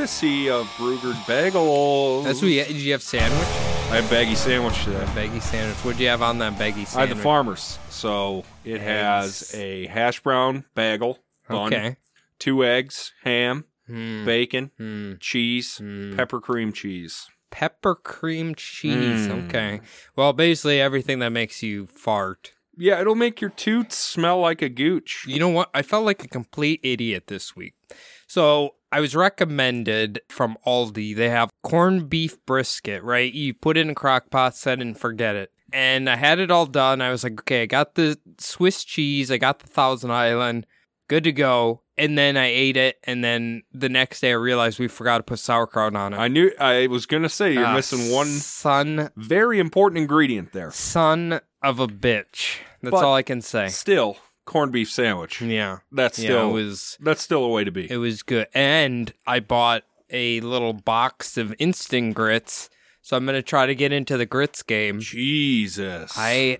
courtesy of Bruegger's Bagels. That's what you, did you have sandwich? I have baggy sandwich today. Baggy sandwich. What'd you have on that baggy sandwich? I had the farmers, so it has a hash brown bagel bun, Okay. two eggs, ham, Hmm. bacon, Hmm. cheese, Hmm. pepper cream cheese. Pepper cream cheese. Mm. Okay. Well, basically everything that makes you fart. Yeah, it'll make your toots smell like a gooch. You know what? I felt like a complete idiot this week. So I was recommended from Aldi. They have corned beef brisket, right? You put it in a crock pot, set it and forget it. And I had it all done. I was like, okay, I got the Swiss cheese, I got the Thousand Island, good to go. And then I ate it, and then the next day I realized we forgot to put sauerkraut on it. I knew I was gonna say you're Ah, missing one son, very important ingredient there. son of a bitch. That's But- all I can say. Still, corned beef sandwich. Yeah, That's yeah, still was. that's still a way to be. It was good. And I bought a little box of instant grits. So I'm going to try to get into the grits game. Jesus. I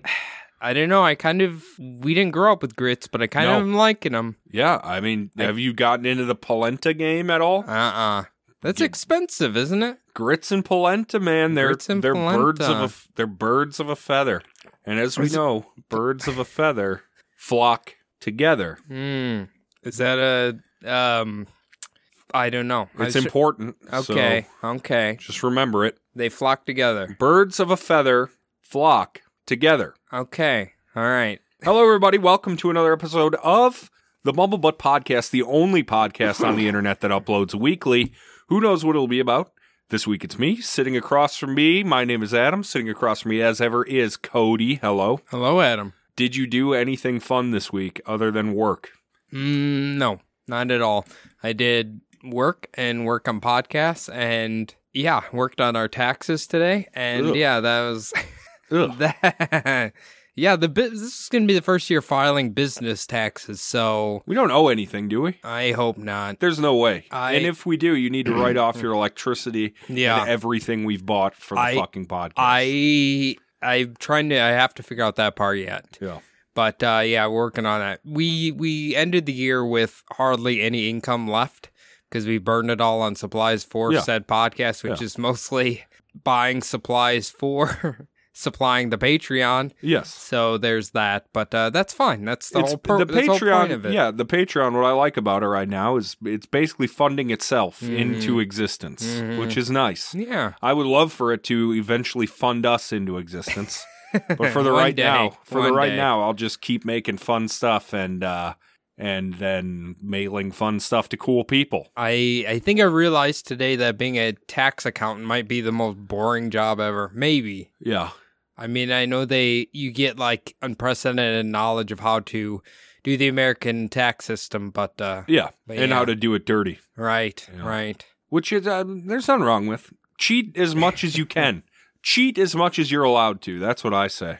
I don't know. I kind of we didn't grow up with grits, but I kind No. of am liking them. Yeah, I mean, have you gotten into the polenta game at all? Uh-uh. That's You- expensive, isn't it? Grits and polenta, man, they're Grits and they're birds of a they're birds of a feather. And as we know, birds of a feather flock together. Hmm. Is that a um I don't know. It's was- important. so Okay. okay. just remember it. They flock together. Birds of a feather flock together. Okay. All right. Hello, everybody. Welcome to another episode of the Bumblebutt Podcast, the only podcast on the internet that uploads weekly. Who knows what it'll be about? This week it's me. Sitting across from me, my name is Adam. Sitting across from me, as ever, is Cody. Hello. Hello, Adam. Did you do anything fun this week other than work? Mm, no, not at all. I did work and work on podcasts and yeah, worked on our taxes today. And Ugh. yeah, that was that. yeah, the this is going to be the first year filing business taxes, so We don't owe anything, do we? I hope not. There's no way. I- and if we do, you need to write off your electricity Yeah. and everything we've bought for the I- fucking podcast. I I'm trying to I have to figure out that part yet. yeah. But uh, yeah, working on that. We we ended the year with hardly any income left because we burned it all on supplies for Yeah. said podcast, which Yeah. is mostly buying supplies for supplying the Patreon. Yes. So there's that, but uh, that's fine. That's the it's whole pur- the that's the whole Patreon. point of it. Yeah, the Patreon. What I like about it right now is it's basically funding itself Mhm. into existence, Mhm. which is nice. yeah. I would love for it to eventually fund us into existence, but for the right day, now, for the right day. now, I'll just keep making fun stuff and uh and then mailing fun stuff to cool people. I I think I realized today that being a tax accountant might be the most boring job ever. Maybe. Yeah, I mean, I know they you get like unprecedented knowledge of how to do the American tax system, but uh yeah, But and yeah. how to do it dirty, right, Yeah. right. which is uh, there's nothing wrong with. Cheat as much as you can. Cheat as much as you're allowed to. That's what I say.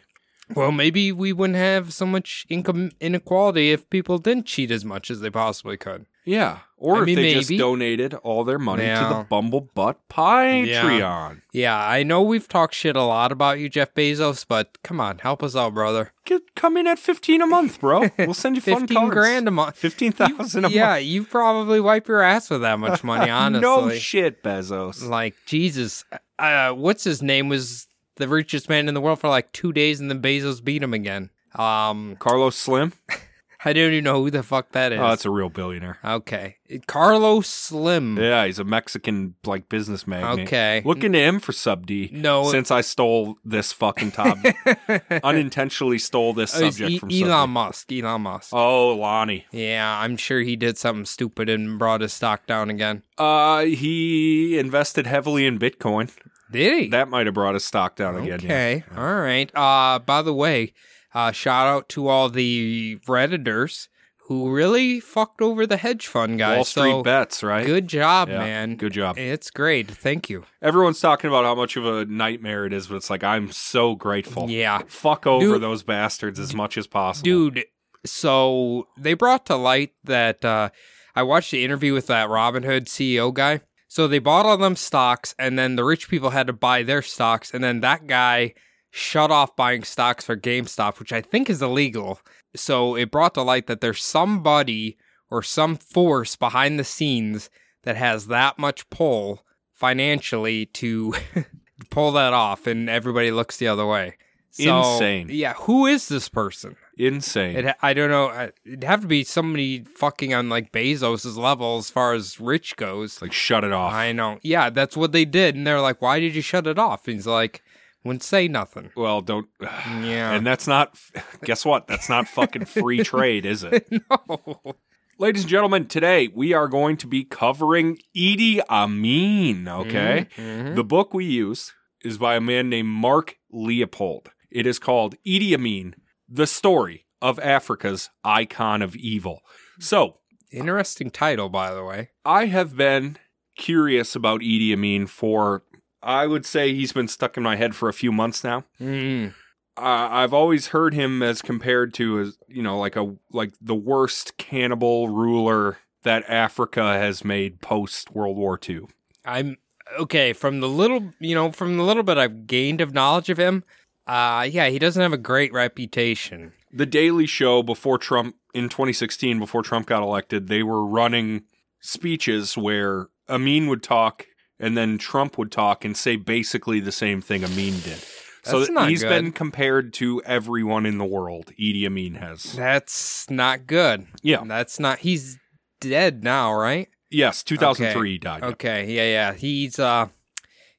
Well, maybe we wouldn't have so much income inequality if people didn't cheat as much as they possibly could. Yeah. Or I if mean, they just donated all their money to Yeah. the Bumblebutt Patreon. Yeah, I know we've talked shit a lot about you, Jeff Bezos, but come on, help us out, brother. Get, come in at 15 a month, bro. We'll send you fun Fifteen cards. grand a month. 15,000 a Yeah, month. you probably wipe your ass with that much money, honestly. no shit, Bezos. Like Jesus, uh, what's his name was the richest man in the world for like two days, and then Bezos beat him again. Um, Carlos Slim? I don't even know who the fuck that is. Oh, that's a real billionaire. okay, Carlos Slim. Yeah, he's a Mexican like business magnate. Okay, Look into him for sub D. no, Since I stole this fucking top, unintentionally stole this Oh, subject E- from Elon. Musk. Elon Musk. Oh, Lonnie. Yeah, I'm sure he did something stupid and brought his stock down again. Uh, he invested heavily in Bitcoin. Did he? That might have brought his stock down again. yeah. Okay. All right. Uh by the way, uh shout out to all the redditors who really fucked over the hedge fund guys. Wall Street so bets, right? good job, Yeah, man. Good job. It's great. Thank you. Everyone's talking about how much of a nightmare it is, but it's like I'm so grateful. Yeah. Fuck over Dude- those bastards as much as possible. Dude, so they brought to light that uh I watched the interview with that Robinhood CEO guy. So they bought all them stocks and then the rich people had to buy their stocks and then that guy shut off buying stocks for GameStop, which I think is illegal. So it brought to light that there's somebody or some force behind the scenes that has that much pull financially to pull that off and everybody looks the other way. So, Insane. Yeah, who is this person? Insane. It, I don't know. It'd have to be somebody fucking on like Bezos's level as far as rich goes. like shut it off. I know. Yeah, that's what they did. And they're like, why did you shut it off? And he's like, wouldn't say nothing. well, don't. Yeah. And that's not. Guess what? That's not fucking free trade, is it? no. Ladies and gentlemen, today we are going to be covering Idi Amin. Okay. Mhm. The book we use is by a man named Mark Leopold. It is called Idi Amin, the story of Africa's icon of evil. So, Interesting title, by the way. I have been curious about Idi Amin for, I would say he's been stuck in my head for a few months now. Mm. Uh, I've always heard him as compared to as you know like a like the worst cannibal ruler that Africa has made post World War II. I'm okay from the little, you know, from the little bit I've gained of knowledge of him. Uh, yeah, he doesn't have a great reputation. The Daily Show before Trump in 2016 before Trump got elected, they were running speeches where Amin would talk and then Trump would talk and say basically the same thing Amin did. so That's he's good. been compared to everyone in the world. Idi Amin has. That's not good. Yeah. That's not. He's dead now, right? Yes, 2003 he died. Okay. Yeah, yeah. He's uh,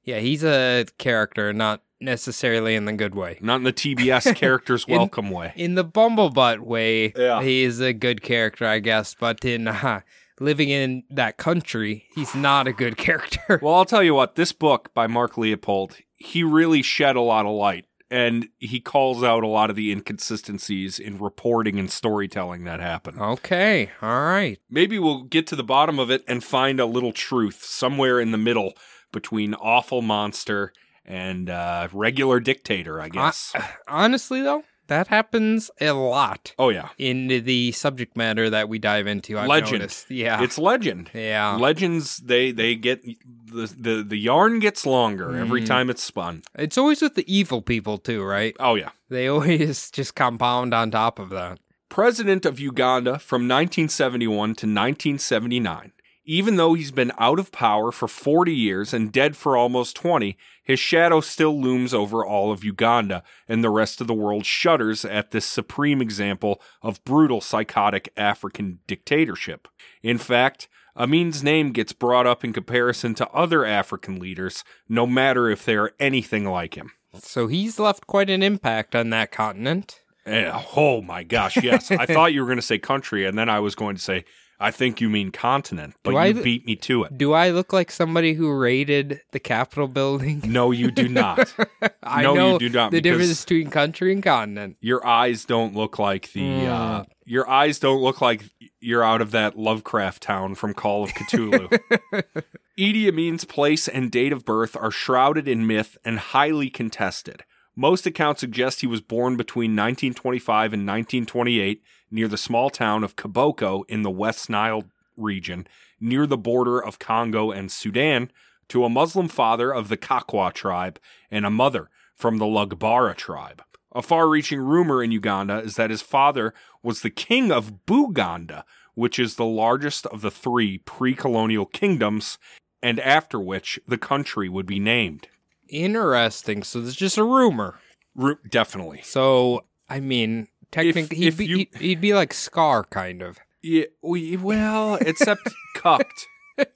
yeah, he's a character, not necessarily in the good way. Not in the TBS characters In- welcome way. In the Bumblebutt way, Yeah. he is a good character, I guess. But in uh, living in that country, he's not a good character. Well, I'll tell you what, this book by Mark Leopold, he really shed a lot of light and he calls out a lot of the inconsistencies in reporting and storytelling that happen. okay. All right. Maybe we'll get to the bottom of it and find a little truth somewhere in the middle between awful monster and uh, regular dictator, I guess. Honestly, though, that happens a lot oh, yeah. in the subject matter that we dive into. I've Legend. noticed. Yeah. It's legend. yeah. Legends, they, they get the, the, the yarn gets longer every Mm. time it's spun. It's always with the evil people too, right? Oh, yeah. They always just compound on top of that. president of Uganda from 1971 to 1979. Even though he's been out of power for 40 years and dead for almost 20, his shadow still looms over all of Uganda, and the rest of the world shudders at this supreme example of brutal psychotic African dictatorship. In fact, Amin's name gets brought up in comparison to other African leaders, no matter if they are anything like him. So he's left quite an impact on that continent. Eh, oh my gosh, yes. I thought you were going to say country, and then I was going to say, I think you mean continent, but Do you I- beat me to it. Do I look like somebody who raided the Capitol building? No, you do not. I No, you do not, the difference between country and continent. Your eyes don't look like the. Mm. Uh, your eyes don't look like you're out of that Lovecraft town from Call of Cthulhu. Idi Amin's place and date of birth are shrouded in myth and highly contested. Most accounts suggest he was born between 1925 and 1928 near the small town of Koboko in the West Nile region, near the border of Congo and Sudan, to a Muslim father of the Kakwa tribe and a mother from the Lugbara tribe. A far reaching rumor in Uganda is that his father was the king of Buganda, which is the largest of the three pre colonial kingdoms, and after which the country would be named. Interesting. So there's just a rumor. Ru- definitely. So I mean, technically, he'd if be you- he'd, he'd be like Scar, kind of. Yeah, we, well, except cucked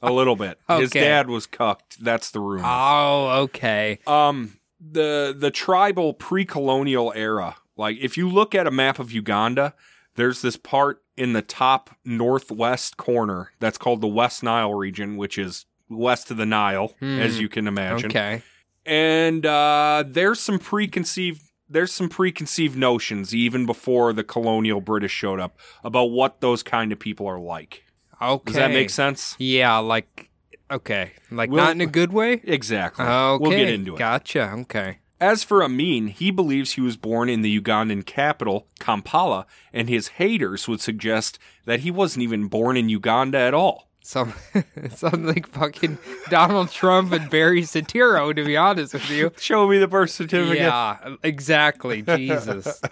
a little bit. His dad was cucked. That's the rumor. Oh, okay. Um, the the tribal pre-colonial era. Like, if you look at a map of Uganda, there's this part in the top northwest corner that's called the West Nile region, which is west of the Nile, Hmm. as you can imagine. Okay. And uh, there's some preconceived there's some preconceived notions even before the colonial British showed up about what those kind of people are like. Okay. Does that make sense? Yeah, like okay, like We'll- not in a good way. Exactly. Okay, We'll get into it. Gotcha. Okay. As for Amin, he believes he was born in the Ugandan capital, Kampala, and his haters would suggest that he wasn't even born in Uganda at all. Some sounds like fucking Donald Trump and Barry Soetoro, to be honest with you. Show me the birth certificate. Yeah, exactly. Jesus.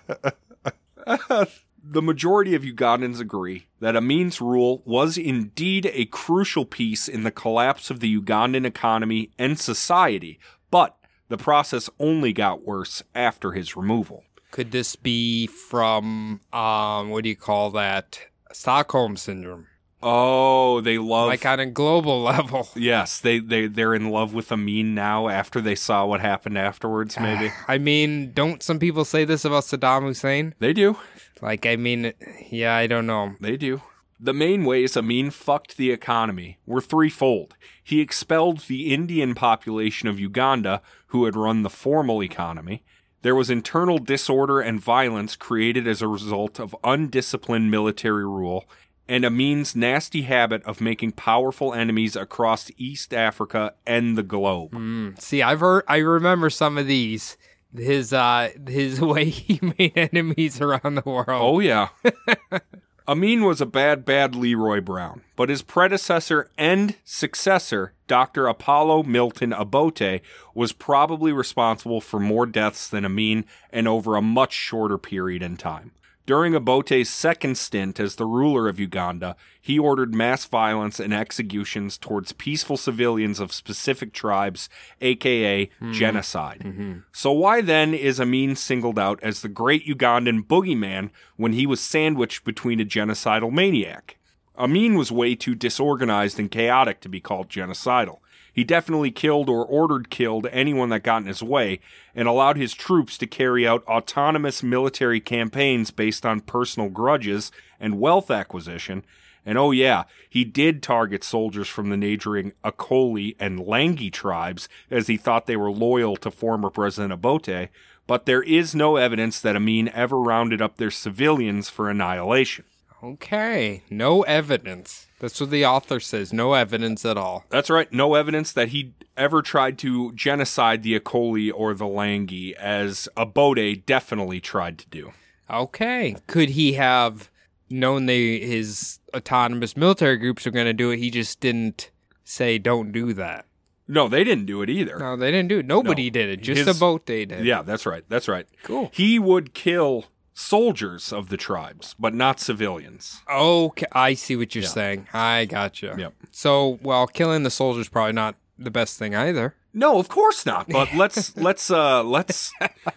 The majority of Ugandans agree that Amin's rule was indeed a crucial piece in the collapse of the Ugandan economy and society, but the process only got worse after his removal. Could this be from um what do you call that? Stockholm syndrome. Oh, they love Like on a global level. Yes, they they they're in love with Amin now after they saw what happened afterwards. Ah, maybe I mean, don't some people say this about Saddam Hussein? they do. Like, I mean, yeah, I don't know. They do. The main ways Amin fucked the economy were threefold. He expelled the Indian population of Uganda, who had run the formal economy. There was internal disorder and violence created as a result of undisciplined military rule, and Amin's nasty habit of making powerful enemies across East Africa and the globe. Mm. See, I've heard, I remember some of these. His uh, his way he made enemies around the world. Oh, yeah. Amin was a bad, bad Leroy Brown, but his predecessor and successor, Dr. Apollo Milton Obote, was probably responsible for more deaths than Amin and over a much shorter period in time. During Obote's second stint as the ruler of Uganda, he ordered mass violence and executions towards peaceful civilians of specific tribes, aka hmm. genocide. Mm-hmm. So, why then is Amin singled out as the great Ugandan boogeyman when he was sandwiched between a genocidal maniac? Amin was way too disorganized and chaotic to be called genocidal. He definitely killed or ordered killed anyone that got in his way and allowed his troops to carry out autonomous military campaigns based on personal grudges and wealth acquisition. And oh, yeah, he did target soldiers from the neighboring Acholi and Langi tribes as he thought they were loyal to former President Obote, but there is no evidence that Amin ever rounded up their civilians for annihilation. Okay, no evidence. That's what the author says. No evidence at all. That's right. No evidence that he ever tried to genocide the Acholi or the Langi, as Obote definitely tried to do. Okay, could he have known they his autonomous military groups were going to do it? He just didn't say don't do that. No, they didn't do it either. No, they didn't do it. Nobody No. did it. Just His- a boat they did. Yeah, that's right. That's right. Cool. He would kill soldiers of the tribes, but not civilians. Okay, I see what you're Yeah. saying. I gotcha. Yep. So, well, killing the soldiers probably not the best thing either. No, of course not. But let's let's uh let's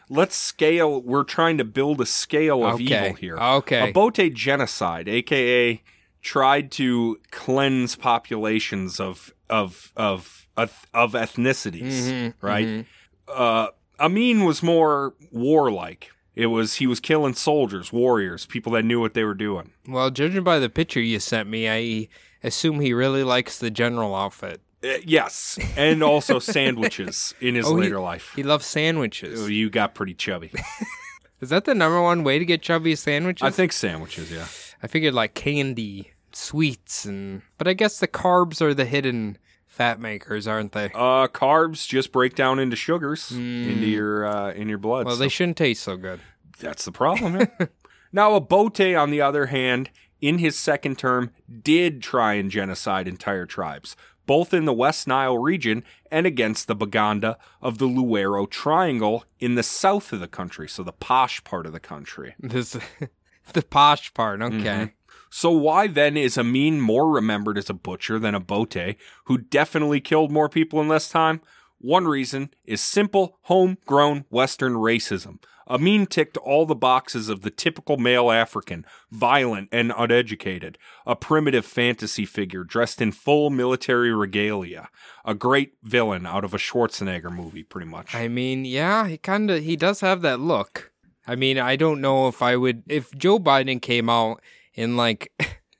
let's scale. We're trying to build a scale of okay. evil here. Okay. A Obote genocide, aka tried to cleanse populations of of of of, of ethnicities, Mhm, right? mhm. Uh, Amin was more warlike. It was he was killing soldiers, warriors, people that knew what they were doing. Well, judging by the picture you sent me, I assume he really likes the general outfit. Uh, yes, and also sandwiches in his Oh, he- later life. He loves sandwiches. You got pretty chubby. Is that the number one way to get chubby sandwiches? I think sandwiches, yeah. I figured like candy, sweets, and but I guess the carbs are the hidden fat makers, aren't they? Uh, carbs just break down into sugars into your uh, in your blood. Mm. well, so they shouldn't taste so good. that's the problem. yeah. now, Obote, on the other hand, in his second term, did try and genocide entire tribes, both in the West Nile region and against the Baganda of the Luwero Triangle in the south of the country, so the posh part of the country. This, the posh part. Okay. Mhm. So why then is Amin more remembered as a butcher than Obote, who definitely killed more people in less time? One reason is simple, homegrown Western racism. Amin ticked all the boxes of the typical male African, violent and uneducated, a primitive fantasy figure dressed in full military regalia, a great villain out of a Schwarzenegger movie, pretty much. I mean, yeah, he kind of he does have that look. I mean, I don't know if I would if Joe Biden came out in like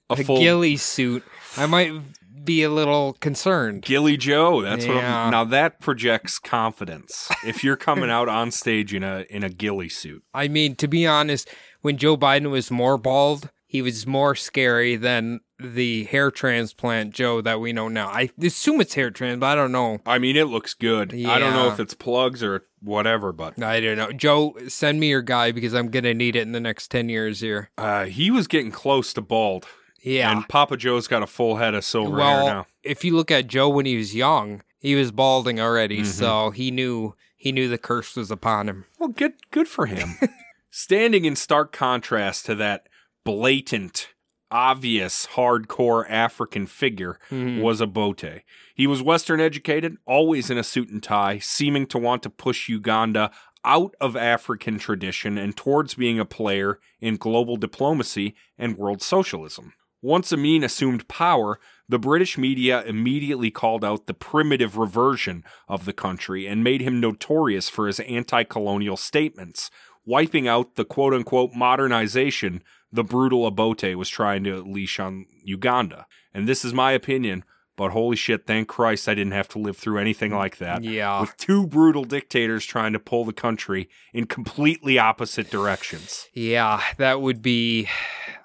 a a, full ghillie suit, I might be a little concerned. Gilly Joe. That's what. I'm, now that projects confidence. if you're coming out on stage in a in a ghillie suit, I mean, to be honest, when Joe Biden was more bald, he was more scary than the hair transplant Joe that we know now. I assume it's hair transplant, but I don't know. I mean, it looks good. I don't know if it's plugs or whatever, but I don't know. Joe, send me your guy because I'm gonna need it in the next ten years here. uh, he was getting close to bald. Yeah. And Papa Joe's got a full head of silver well, hair now. if you look at Joe when he was young, he was balding already, Mhm. so he knew he knew the curse was upon him. Well, good good for him. Standing in stark contrast to that blatant, obvious, hardcore African figure Mhm. was Obote. He was Western educated, always in a suit and tie, seeming to want to push Uganda out of African tradition and towards being a player in global diplomacy and world socialism. Once Amin assumed power, the British media immediately called out the primitive reversion of the country and made him notorious for his anti colonial statements, wiping out the quote unquote modernization the brutal Obote was trying to unleash on Uganda. And this is my opinion, but holy shit, thank Christ I didn't have to live through anything mm, like that. Yeah. With two brutal dictators trying to pull the country in completely opposite directions. Yeah, that would be.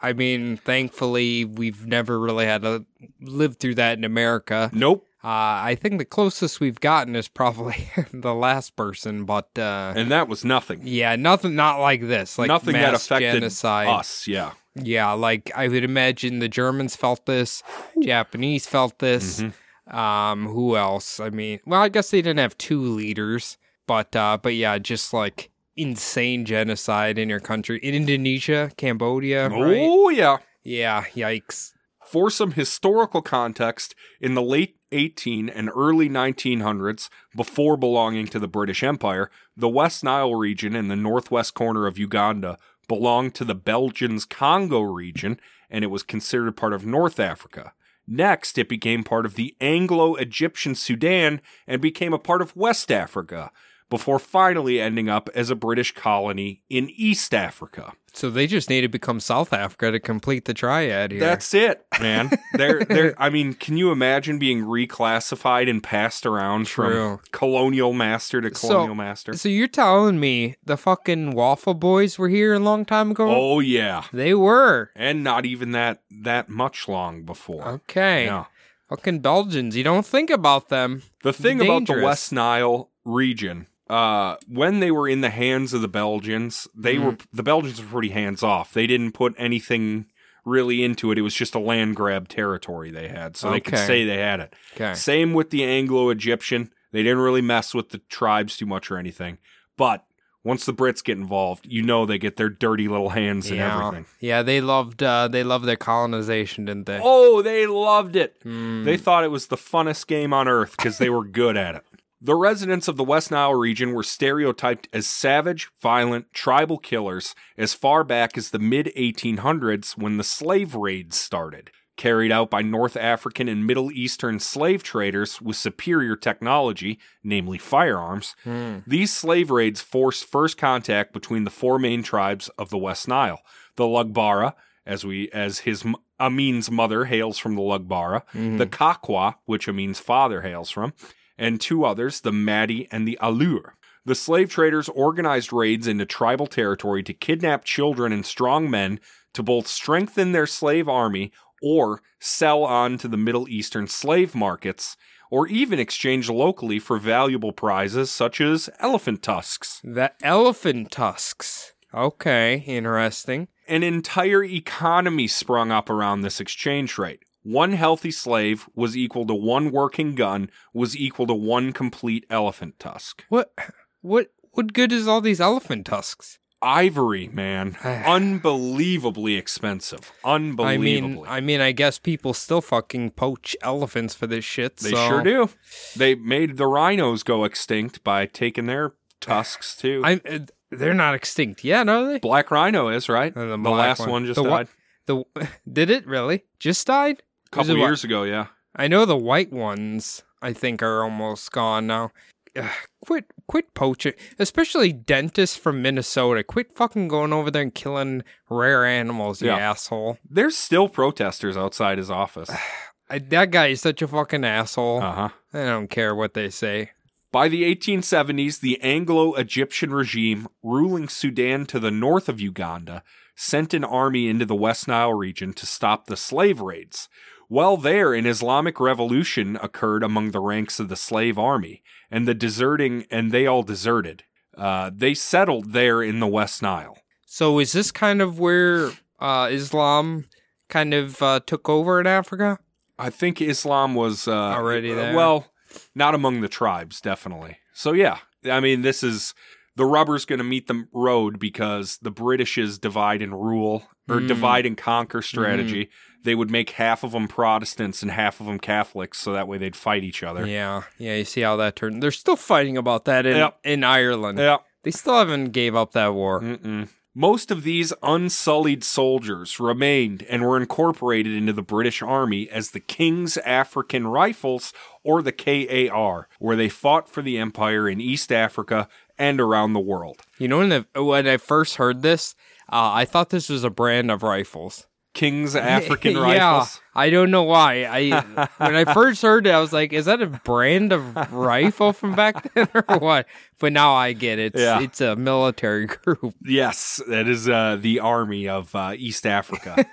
I mean, thankfully, we've never really had to live through that in America. Nope. Uh, I think the closest we've gotten is probably the last person, but uh, And that was nothing. yeah, nothing, not like this. Like nothing that affected genocide. us, yeah. Yeah, like I would imagine the Germans felt this, Japanese felt this. Mhm. Um, who else? I mean, well, I guess they didn't have two leaders, but uh, but yeah, just like insane genocide in your country in Indonesia, Cambodia, right? Oh, yeah. Yeah, yikes. For some historical context, in the late 18 and early 1900s, before belonging to the British Empire, the West Nile region in the northwest corner of Uganda belonged to the Belgians Congo region, and it was considered part of North Africa. Next, it became part of the Anglo Egyptian Sudan and became a part of West Africa, before finally ending up as a British colony in East Africa. So they just need to become South Africa to complete the triad here. That's it, man. they're, they're, I mean, can you imagine being reclassified and passed around True. from colonial master to So- colonial master? so you're telling me the fucking Waffle Boys were here a long time ago? Oh yeah, They were. and not even that that much long before. Okay. Yeah. Fucking Belgians. You don't think about them. The thing about the West Nile region, uh, when they were in the hands of the Belgians, they Mm-hmm. were the Belgians were pretty hands off. They didn't put anything really into it. It was just a land grab territory they had, so they could say they had it. Okay. Same with the Anglo Egyptian. They didn't really mess with the tribes too much or anything. But once the Brits get involved, you know they get their dirty little hands in yeah. everything. Yeah, they loved uh they loved their colonization, didn't they? Oh, they loved it. Mm. They thought it was the funnest game on earth because they were good at it. The residents of the West Nile region were stereotyped as savage, violent, tribal killers as far back as the mid 1800s when the slave raids started, carried out by North African and Middle Eastern slave traders with superior technology, namely firearms. Hmm. These slave raids forced first contact between the four main tribes of the West Nile: the Lugbara, as we as his Amin's mother hails from the Lugbara, Mhm. the Kakwa, which Amin's father hails from, and two others, the Madi and the Alur. The slave traders organized raids into tribal territory to kidnap children and strong men to both strengthen their slave army or sell on to the Middle Eastern slave markets, or even exchange locally for valuable prizes such as elephant tusks. The elephant tusks. Okay, interesting. An entire economy sprung up around this exchange rate. One healthy slave was equal to one working gun, was equal to one complete elephant tusk. What what what good is all these elephant tusks? Ivory, man. Unbelievably expensive. Unbelievably. I mean, I mean, I guess people still fucking poach elephants for this shit. they so- sure do. They made the rhinos go extinct by taking their tusks too. I uh, they're not extinct yet, are they? Black rhino is, right? Uh, the black last one. one, just The died. The did it really just died? A couple it what- years ago, yeah. I know the white ones. I think are almost gone now. Ugh, quit, quit poaching, especially dentists from Minnesota. Quit fucking going over there and killing rare animals, you Yeah. asshole. There's still protesters outside his office. I, that guy is such a fucking asshole. Uh huh. I don't care what they say. By the 1870s, the Anglo Egyptian regime ruling Sudan to the north of Uganda sent an army into the West Nile region to stop the slave raids. While there, an Islamic revolution occurred among the ranks of the slave army, and the deserting, and they all deserted. Uh, they settled there in the West Nile. So is this kind of where uh, Islam kind of uh, took over in Africa? I think Islam was uh, Already uh, there? Well, not among the tribes, definitely. So yeah, I mean, this is the rubber's going to meet the road because the British's divide and rule or Mm. divide and conquer strategy. They would make half of them Protestants and half of them Catholics, so that way they'd fight each other. Yeah, yeah. You see how that turned. They're still fighting about that in Yep. in Ireland. Yeah. They still haven't gave up that war. Mm-mm. Most of these unsullied soldiers remained and were incorporated into the British Army as the King's African Rifles, or the KAR, where they fought for the Empire in East Africa and around the world. You know when the, when I first heard this, uh, I thought this was a brand of rifles. King's African yeah, Rifles. I don't know why. I when I first heard it, I was like, "Is that a brand of rifle from back then, or what?" But now I get it. It's, Yeah. it's a military group. Yes, that is uh, the army of uh, East Africa.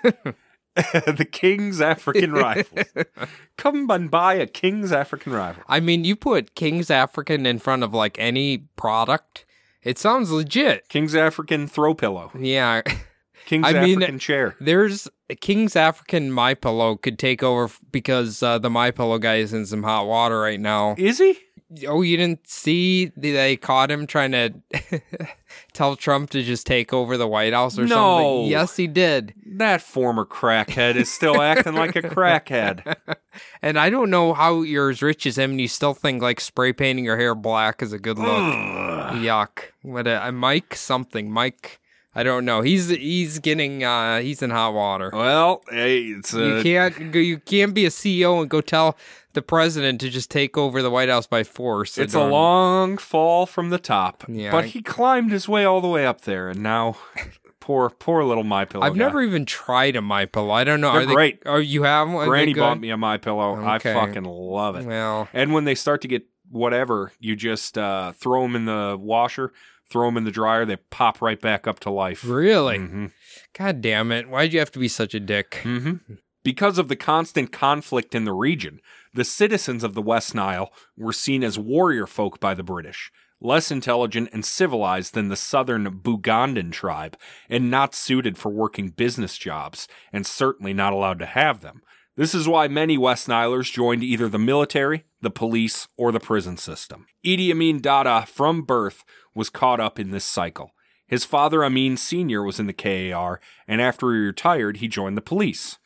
the King's African Rifles. Come and buy a King's African Rifle. I mean, you put King's African in front of like any product, it sounds legit. King's African throw pillow. Yeah, King's I mean- chair. there's King's African My Pillow could take over because uh, the My Pillow guy is in some hot water right now. Is he? Oh, you didn't see they caught him trying to tell Trump to just take over the White House or No. something? Yes, he did. That former crackhead is still acting like a crackhead. And I don't know how you're as rich as him and you still think like spray painting your hair black is a good look. Yuck. What a, a Mike something. Mike I don't know. He's he's getting uh he's in hot water. well, hey, it's You uh, can't you can't be a CEO and go tell the president to just take over the White House by force. It's a long fall from the top. Yeah, but I- he climbed his way all the way up there, and now, poor, poor little my pillow. I've never even tried a my pillow. I don't know. They're Are they, great. Oh, you have one? Granny bought me a my pillow. I fucking love it. Well, And when they start to get whatever, you just uh, throw them in the washer, throw them in the dryer. They pop right back up to life. really? hmm God damn it! Why'd you have to be such a dick? hmm Because of the constant conflict in the region, the citizens of the West Nile were seen as warrior folk by the British, less intelligent and civilized than the southern Bugandan tribe, and not suited for working business jobs, and certainly not allowed to have them. This is why many West Nilers joined either the military, the police, or the prison system. Idi Amin Dada, from birth, was caught up in this cycle. His father Amin Sr. was in the KAR, and after he retired, he joined the police.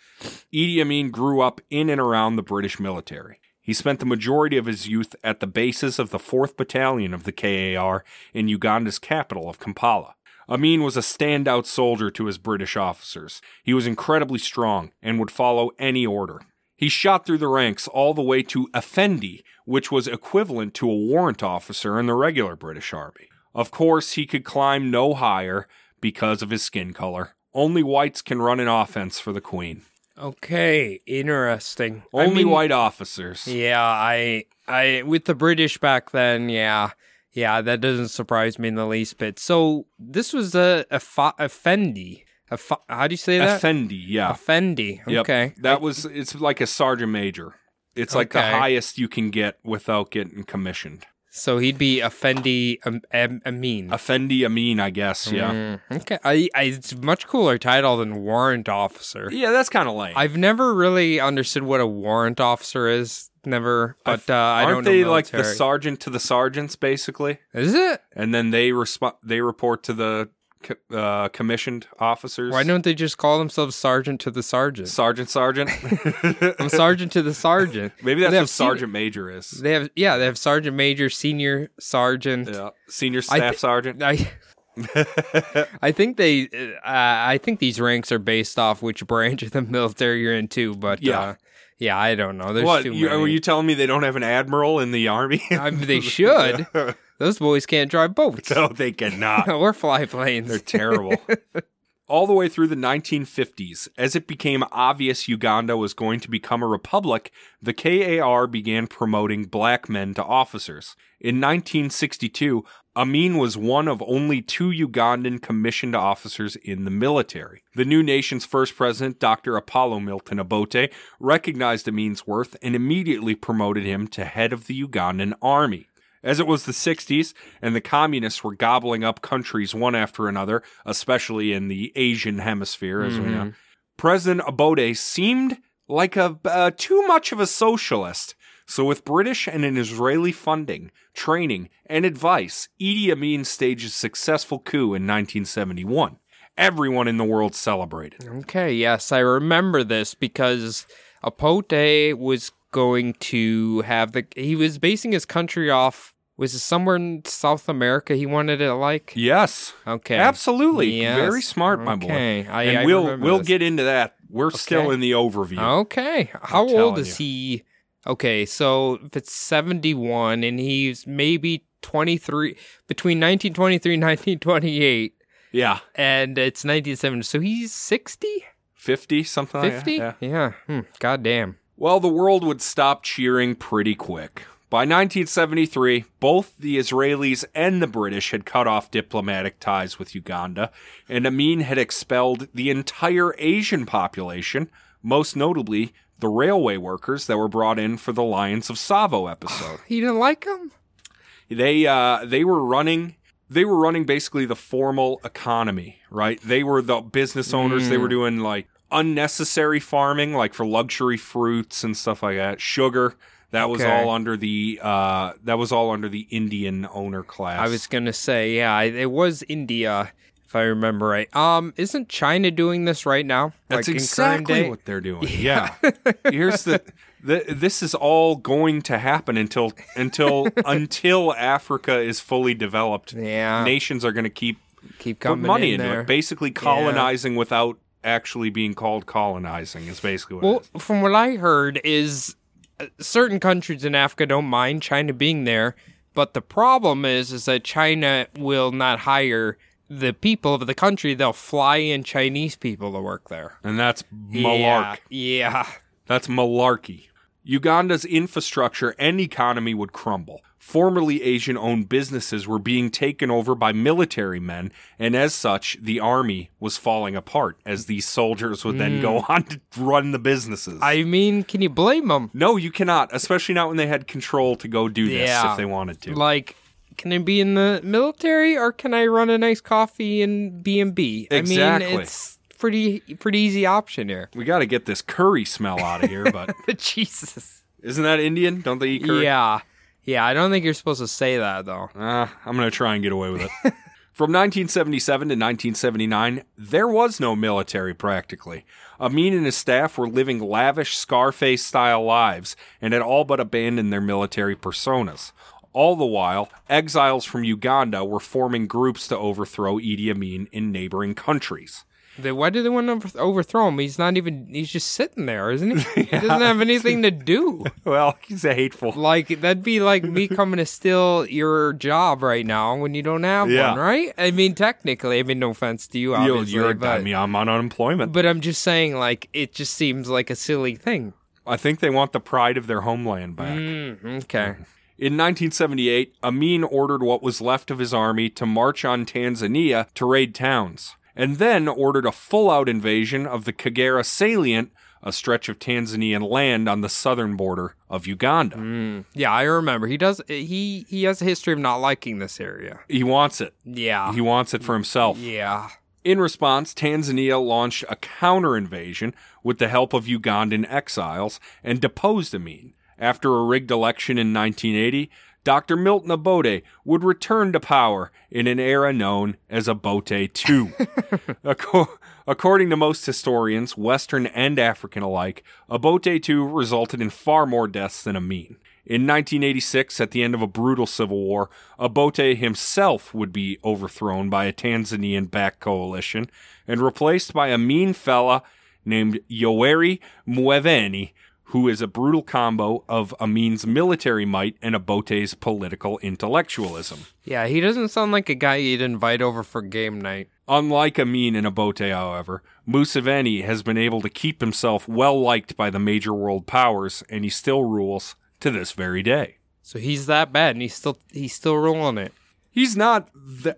Idi Amin grew up in and around the British military. He spent the majority of his youth at the bases of the 4th Battalion of the KAR in Uganda's capital of Kampala. Amin was a standout soldier to his British officers. He was incredibly strong and would follow any order. He shot through the ranks all the way to Effendi, which was equivalent to a warrant officer in the regular British Army. Of course, he could climb no higher because of his skin color. Only whites can run an offense for the Queen. Okay, interesting. I Only mean, white officers. Yeah, I, I with the British back then. Yeah, yeah, that doesn't surprise me in the least bit. So this was a a, fa- a Fendi. A fa- how do you say that? Effendi, yeah. A Fendi. Yep. Okay. That was it's like a sergeant major. It's like the highest you can get without getting commissioned. So he'd be a Fendi um, um, Amin. Effendi Amin, I guess, yeah. Mm, okay. I, I, it's much cooler title than warrant officer. Yeah, that's kind of lame. I've never really understood what a warrant officer is. Never, but uh, I Aren't don't they like the sergeant to the sergeants, basically? Is it? And then they respond. they report to the uh, commissioned officers. Why don't they just call themselves sergeant to the sergeant? sergeant sergeant? I'm sergeant to the sergeant. Maybe that's what sergeant major is. They have yeah, they have sergeant major, senior sergeant. Yeah, senior I staff sergeant. I I think they uh, I think these ranks are based off which branch of the military you're into, but Yeah. uh, yeah, I don't know. There's what? too You, were you telling me they don't have an admiral in the army? I mean, they should. Those boys can't drive boats no, they cannot. or fly planes. They're terrible. All the way through the 1950s, as it became obvious Uganda was going to become a republic, the KAR began promoting black men to officers. In 1962, Amin was one of only two Ugandan commissioned officers in the military. The new nation's first president, Dr. Apollo Milton Obote, recognized Amin's worth and immediately promoted him to head of the Ugandan army. As it was the 60s, and the communists were gobbling up countries one after another, especially in the Asian hemisphere, as we know, President Obote seemed like a uh, too much of a socialist. So, with British and an Israeli funding, training, and advice, Idi Amin staged a successful coup in 1971. Everyone in the world celebrated. Okay, yes, I remember this because Obote was going to have the. He was basing his country off. Was it somewhere in South America he wanted it like? Yes, Okay. absolutely. Yes. Very smart, my boy. Okay. I, and I we'll we'll this. get into that. We're still in the overview. Okay. How old telling is he? Okay, so if it's 71 and he's maybe 23 between 1923 and 1928 Yeah, and it's 1970. So he's 60? fifty something. like that, 50? yeah. yeah. Hmm. God damn. Well, the world would stop cheering pretty quick. By 1973, both the Israelis and the British had cut off diplomatic ties with Uganda, and Amin had expelled the entire Asian population, most notably the railway workers that were brought in for the Lions of Tsavo episode. He didn't like them. they uh, they were running they were running basically the formal economy, right? They were the business owners. They were doing like unnecessary farming, like for luxury fruits and stuff like that. Sugar that was Okay. all under the uh, that was all under the Indian owner class. I was going to say, yeah, it was India if I remember right. Um isn't China doing this right now? That's Like, exactly what they're doing. Yeah. Here's the, the this is all going to happen until until until Africa is fully developed. Yeah. Nations are going to keep Keep coming money in into there. it. Basically, colonizing without actually being called colonizing is basically what Well, it is. from what I heard is certain countries in Africa don't mind China being there, but the problem is is that China will not hire the people of the country. They'll fly in Chinese people to work there. And that's malark. Yeah. yeah. That's malarkey. Uganda's infrastructure and economy would crumble. Formerly Asian owned businesses were being taken over by military men, and as such, the army was falling apart as these soldiers would then go mm. on to run the businesses. I mean, can you blame them? no, you cannot, especially not when they had control to go do this Yeah. if they wanted to. Like, can I be in the military or can I run a nice coffee in B and B? I Exactly. mean, it's pretty pretty easy option here. we got to get this curry smell out of here, but Jesus. isn't that Indian? Don't they eat curry? Yeah. Yeah, I don't think you're supposed to say that though. Uh, I'm going to try and get away with it. From 1977 to 1979, there was no military practically. Amin and his staff were living lavish Scarface style lives and had all but abandoned their military personas. All the while, exiles from Uganda were forming groups to overthrow Idi Amin in neighboring countries. They, why do they want to overthrow him? He's not even. He's just sitting there, isn't he? He doesn't have anything to do. Well, he's a hateful. Like that'd be like me coming to steal your job right now when you don't have Yeah. one, right? I mean, technically, I mean, no offense to you, obviously, you're, I but, mean, I'm on unemployment. but I'm just saying, like, it just seems like a silly thing. I think they want the pride of their homeland back. Mm, okay. In 1978, Amin ordered what was left of his army to march on Tanzania to raid towns, and then ordered a full out invasion of the Kagera salient, a stretch of Tanzanian land on the southern border of Uganda. Mm, yeah, I remember. He does. He he has a history of not liking this area. He wants it. Yeah. He wants it for himself. Yeah. In response, Tanzania launched a counter invasion with the help of Ugandan exiles and deposed Amin. After a rigged election in 1980, Dr. Milton Obote would return to power in an era known as Obote II. Acco- According to most historians, Western and African alike, Obote II resulted in far more deaths than Amin. In 1986, at the end of a brutal civil war, Obote himself would be overthrown by a Tanzanian backed coalition and replaced by a mean fella named Yoweri Museveni, who is a brutal combo of Amin's military might and Obote's political intellectualism. Yeah. He doesn't sound like a guy you'd invite over for game night. Unlike Amin and Obote, however, Museveni has been able to keep himself well liked by the major world powers, and he still rules to this very day. So he's that bad, and he's still he's still rolling it. He's not, th-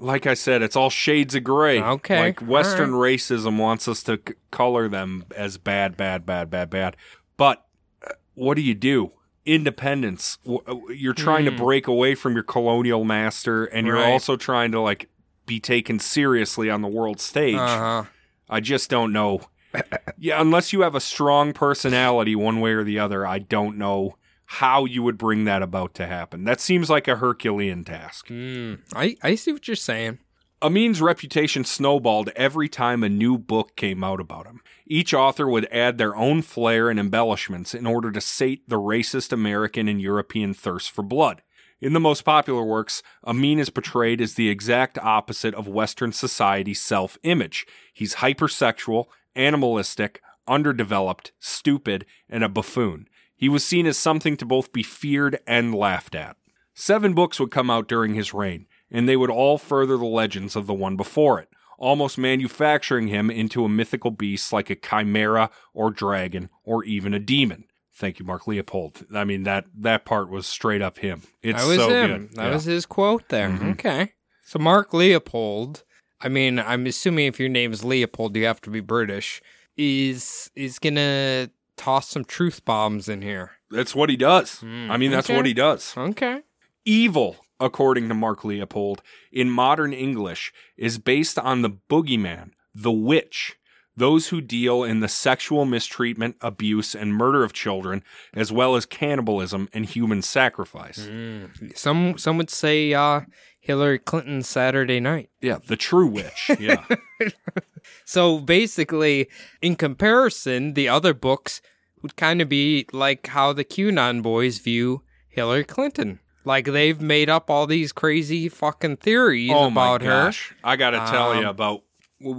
like I said, it's all shades of gray. Okay, Like Western racism wants us to c- color them as bad, bad, bad, bad, bad. But uh, what do you do? Independence. Uh, You're trying to break away from your colonial master, and you're Hmm. Right. also trying to like be taken seriously on the world stage. Uh huh. I just don't know. yeah, unless you have a strong personality one way or the other, I don't know how you would bring that about to happen. That seems like a Herculean task. Mm, I, I see what you're saying. Amin's reputation snowballed every time a new book came out about him. Each author would add their own flair and embellishments in order to sate the racist American and European thirst for blood. In the most popular works, Amin is portrayed as the exact opposite of Western society's self image. He's hypersexual, animalistic, underdeveloped, stupid, and a buffoon. He was seen as something to both be feared and laughed at. Seven books would come out during his reign, and they would all further the legends of the one before it, almost manufacturing him into a mythical beast like a chimera or dragon or even a demon. Thank you, Mark Leopold. I mean that that part was straight up him. It's that was so him. good. That Yeah. was his quote there. Mhm. Okay. So Mark Leopold, I mean, I'm assuming if your name is Leopold, you have to be British. Is is gonna toss some truth bombs in here. That's what he does. Hmm, I mean, that's okay. what he does. Okay. Evil, according to Mark Leopold, in modern English is based on the boogeyman, the witch, those who deal in the sexual mistreatment, abuse, and murder of children, as well as cannibalism and human sacrifice. Mm. Some some would say uh, Hillary Clinton's Saturday Night. Yeah, the true witch. Yeah. So basically, in comparison, the other books would kind of be like how the QAnon boys view Hillary Clinton. Like they've made up all these crazy fucking theories oh about my her. I got to tell Um, you about,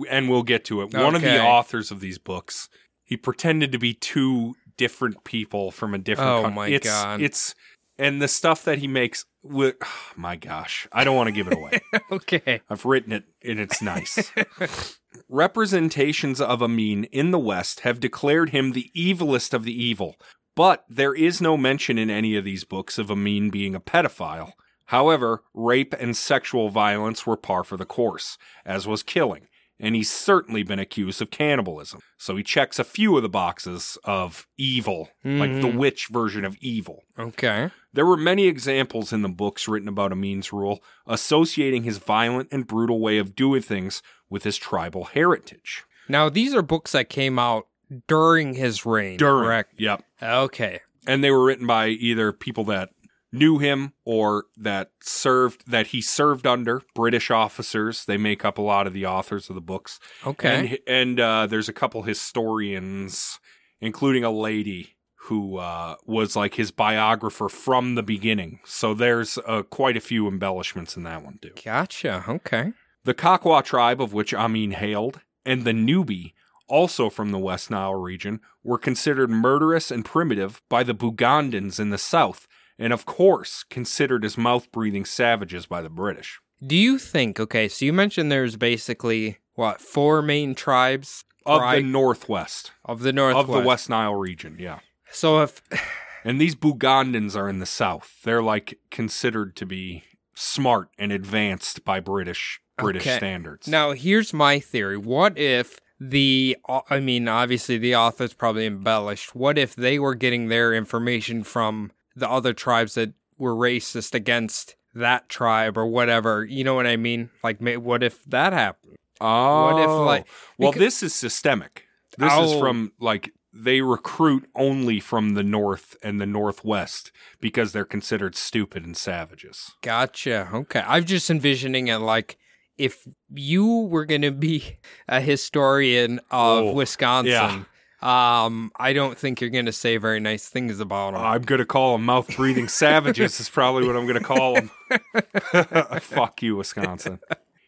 and we'll get to it. One of the authors of these books, he pretended to be two different people from a different. Oh coun- my it's, God. It's and the stuff that he makes. With, my gosh, I don't want to give it away. Okay. I've written it, and it's nice. Representations of Amin in the West have declared him the evilest of the evil, but there is no mention in any of these books of Amin being a pedophile. However, rape and sexual violence were par for the course, as was killing, and he's certainly been accused of cannibalism. So he checks a few of the boxes of evil, like the Mhm. witch version of evil. Okay. There were many examples in the books written about Amin's rule, associating his violent and brutal way of doing things with his tribal heritage. Now these are books that came out during his reign. During, Correct. yep, Okay. and they were written by either people that knew him or that served that he served under British officers. They make up a lot of the authors of the books. Okay. And and uh, there's a couple historians, including a lady who uh, was like his biographer from the beginning. So there's uh, quite a few embellishments in that one too. gotcha. Okay. The Kakwa tribe of which Amin hailed, and the Nubi, also from the West Nile region, were considered murderous and primitive by the Bugandans in the south, and of course considered as mouth breathing savages by the British. Do you think? Okay. So you mentioned there's basically what four main tribes Of the northwest, of the northwest. of the West Nile region, yeah. So if And these Bugandans are in the south. They're like considered to be smart and advanced by British British Okay. standards. Now, here's my theory. What if the, uh, I mean, obviously the author's probably embellished. What if they were getting their information from the other tribes that were racist against that tribe or whatever? You know what I mean? Like, what if that happened? Oh, What if, oh. like- well, this is systemic. This is Oh. from like they recruit only from the north and the northwest because they're considered stupid and savages. Gotcha. Okay. I'm just envisioning it like if you were going to be a historian of Wisconsin. Um, I don't think you're going to say very nice things about them. I'm gonna call them mouth breathing savages. is probably what I'm gonna call them. Fuck you, Wisconsin.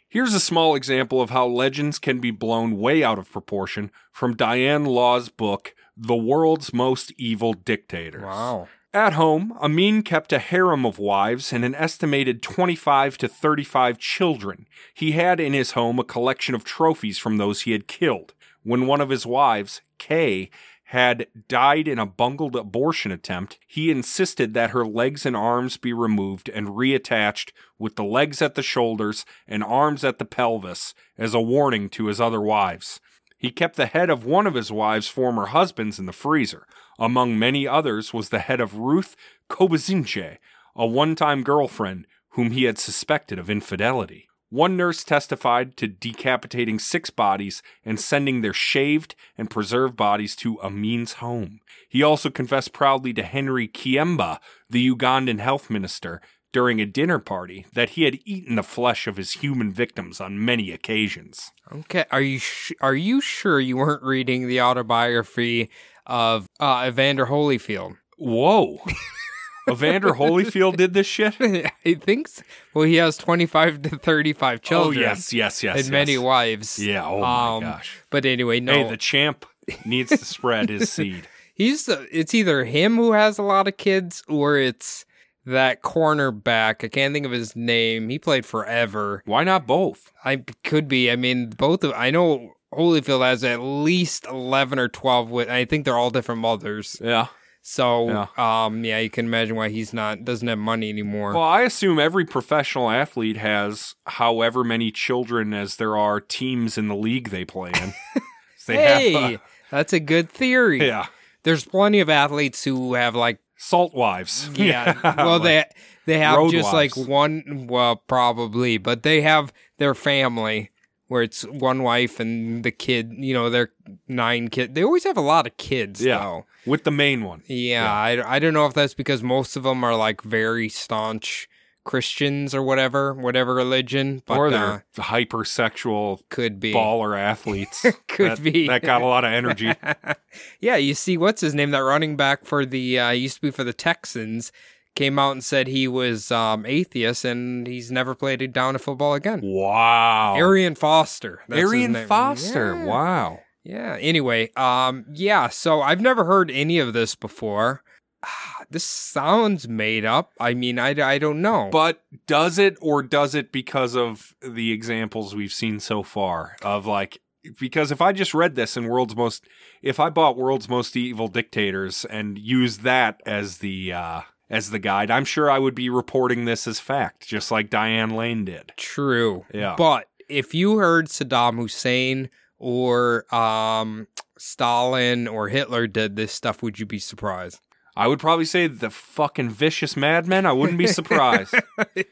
Here's a small example of how legends can be blown way out of proportion from Diane Law's book, The World's Most Evil Dictators. wow. At home, Amin kept a harem of wives and an estimated 25 to 35 children. He had in his home a collection of trophies from those he had killed. When one of his wives, Kay, had died in a bungled abortion attempt, he insisted that her legs and arms be removed and reattached with the legs at the shoulders and arms at the pelvis as a warning to his other wives. He kept the head of one of his wife's former husbands in the freezer. Among many others was the head of Ruth Kobazinche, a one time girlfriend whom he had suspected of infidelity. One nurse testified to decapitating six bodies and sending their shaved and preserved bodies to Amin's home. He also confessed proudly to Henry Kyemba, the Ugandan health minister, during a dinner party that he had eaten the flesh of his human victims on many occasions. Okay, are you sh- are you sure you weren't reading the autobiography of uh, Evander Holyfield? Whoa. Evander Holyfield did this shit? I think so. Well, he has 25 to 35 children. Oh, yes, yes, yes. And yes. many wives. Yeah, oh my Um, gosh. But anyway, no. Hey, the champ needs to spread his seed. He's the, it's either him who has a lot of kids or it's that cornerback. I can't think of his name. He played forever. Why not both? I could be. I mean, both of I know Holyfield has at least 11 or 12 with I think they're all different mothers. Yeah. So, Yeah. um yeah, you can imagine why he's not doesn't have money anymore. Well, I assume every professional athlete has however many children as there are teams in the league they play in. they hey, have, uh, that's a good theory. yeah, There's plenty of athletes who have like salt wives. yeah, well Like, they they have just like one well probably, but they have their family where it's one wife and the kid, you know, they're nine kids. They always have a lot of kids Yeah. though. with the main one. Yeah, I, I don't know if that's because most of them are like very staunch Christians or whatever, whatever religion, but or uh, they're hypersexual could be. baller athletes. Could that, be. That got a lot of energy. yeah, you see, what's his name? That running back for the uh, used to be for the Texans came out and said he was um, atheist and he's never played down to football again. wow. Arian Foster. that's Arian. Foster. Yeah. Wow. Yeah. Anyway, um, yeah. So I've never heard any of this before. This sounds made up. I mean, I, I don't know. But does it or does it because of the examples we've seen so far of like because if I just read this in World's Most if I bought World's Most Evil Dictators and used that as the uh as the guide, I'm sure I would be reporting this as fact, just like Diane Lane did. True. Yeah. But if you heard Saddam Hussein or um, Stalin or Hitler did this stuff, would you be surprised? I would probably say the fucking vicious madmen. I wouldn't be surprised.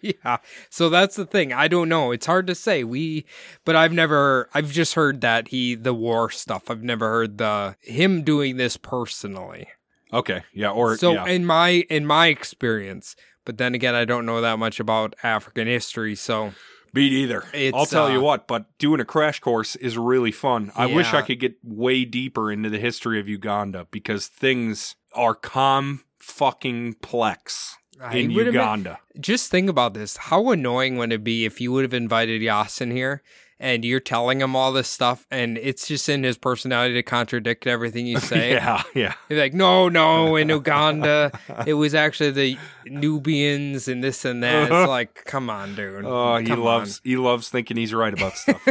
yeah. So that's the thing. I don't know. It's hard to say. We, but I've never. I've just heard that he the war stuff. I've never heard the him doing this personally. Okay. Yeah. Or so yeah. in my in my experience, but then again, I don't know that much about African history. So Beat either. It's, I'll tell you uh, what, but doing a crash course is really fun. I wish I could get way deeper into the history of Uganda because things are com fucking plex in Uganda. just think about this. How annoying would it be if you would have invited Yasin here and you're telling him all this stuff and it's just in his personality to contradict everything you say? yeah, yeah. He's like, no, no, in Uganda, it was actually the Nubians and this and that. It's like, come on, dude. Oh, he Come loves he loves thinking he's right about stuff.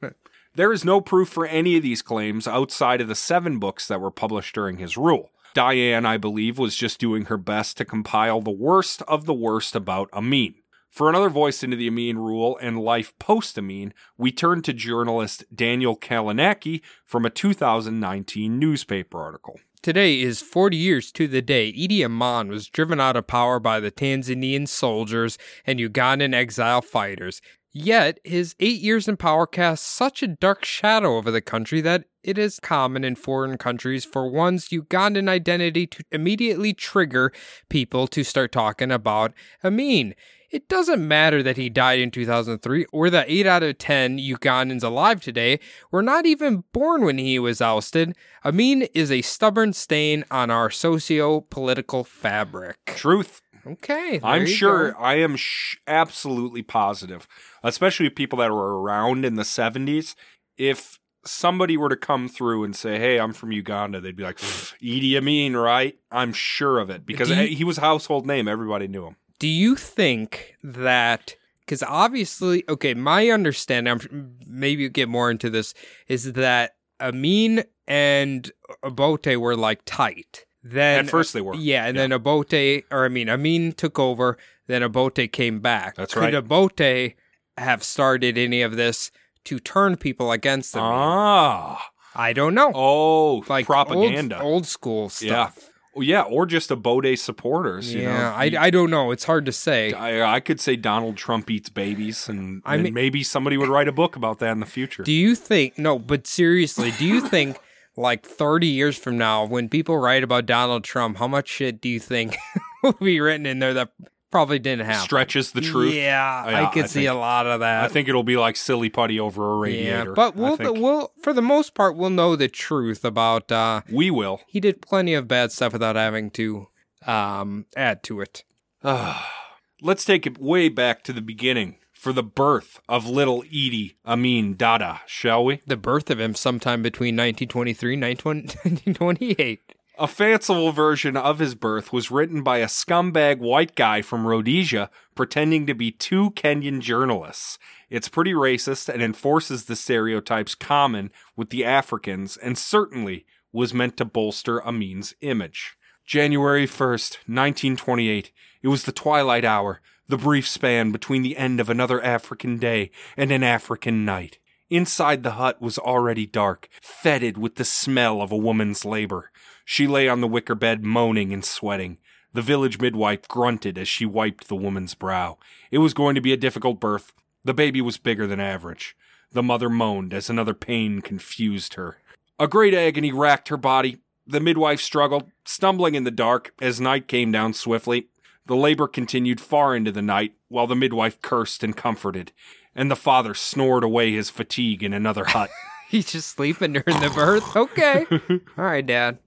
there is no proof for any of these claims outside of the seven books that were published during his rule. Diane, I believe, was just doing her best to compile the worst of the worst about Amin. For another voice into the Amin rule and life post Amin, we turn to journalist Daniel Kalinaki from a 2019 newspaper article. Today is 40 years to the day Idi Amin was driven out of power by the Tanzanian soldiers and Ugandan exile fighters. Yet, his eight years in power cast such a dark shadow over the country that it is common in foreign countries for one's Ugandan identity to immediately trigger people to start talking about Amin. It doesn't matter that he died in 2003 or that 8 out of 10 Ugandans alive today were not even born when he was ousted. Amin is a stubborn stain on our socio political fabric. Truth. Okay. I'm sure, go. I am sh- absolutely positive, especially people that were around in the 70s. If somebody were to come through and say, Hey, I'm from Uganda, they'd be like, Idi Amin, right? I'm sure of it because you- he was a household name. Everybody knew him. Do you think that because obviously, okay, my understanding, I'm maybe you get more into this, is that Amin and Obote were like tight. Then At first they were. yeah, and then Obote, or I mean, Amin took over, then Obote came back. That's Could right. Obote have started any of this to turn people against Amin? Ah. I don't know. Oh, like propaganda. old, old school Yeah. stuff. Yeah, or just Obote supporters. You yeah, know? I, I don't know. It's hard to say. I, I could say Donald Trump eats babies, and, I and mean- maybe somebody would write a book about that in the future. Do you think no, but seriously, do you think like 30 years from now when people write about Donald Trump, how much shit do you think will be written in there that probably didn't happen? Stretches the truth. Yeah, Yeah, I could I see think- a lot of that. I think it'll be like silly putty over a radiator. yeah, but we'll we'll for the most part we'll know the truth about uh we will. he did plenty of bad stuff without having to um add to it. Let's take it way back to the beginning for the birth of little Idi Amin Dada, shall we? The birth of him sometime between 1923 and 1928. A fanciful version of his birth was written by a scumbag white guy from Rhodesia pretending to be two Kenyan journalists. It's pretty racist and enforces the stereotypes common with the Africans and certainly was meant to bolster Amin's image. January 1st, 1928. It was the twilight hour, the brief span between the end of another African day and an African night. Inside the hut was already dark, fetid with the smell of a woman's labor. She lay on the wicker bed, moaning and sweating. The village midwife grunted as she wiped the woman's brow. It was going to be a difficult birth. The baby was bigger than average. The mother moaned as another pain confused her. A great agony racked her body. The midwife struggled, stumbling in the dark as night came down swiftly. The labor continued far into the night, while the midwife cursed and comforted, and the father snored away his fatigue in another hut. He's just sleeping during the birth. Okay. All right, Dad.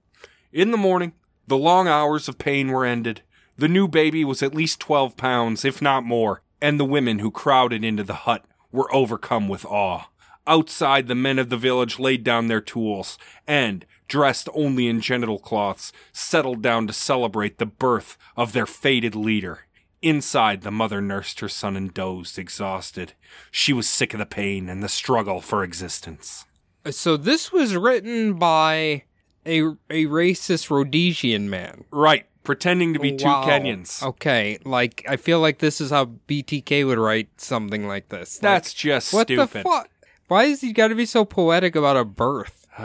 In the morning, the long hours of pain were ended. The new baby was at least 12 pounds, if not more, and the women who crowded into the hut were overcome with awe. Outside, the men of the village laid down their tools and, dressed only in genital cloths, settled down to celebrate the birth of their fated leader. Inside, the mother nursed her son and dozed, exhausted. She was sick of the pain and the struggle for existence. So this was written by a a racist Rhodesian man. Right, pretending to be two Kenyans. Okay, like I feel like this is how BTK would write something like this. Like, That's just what stupid. the fuck. Why is he got to be so poetic about a birth?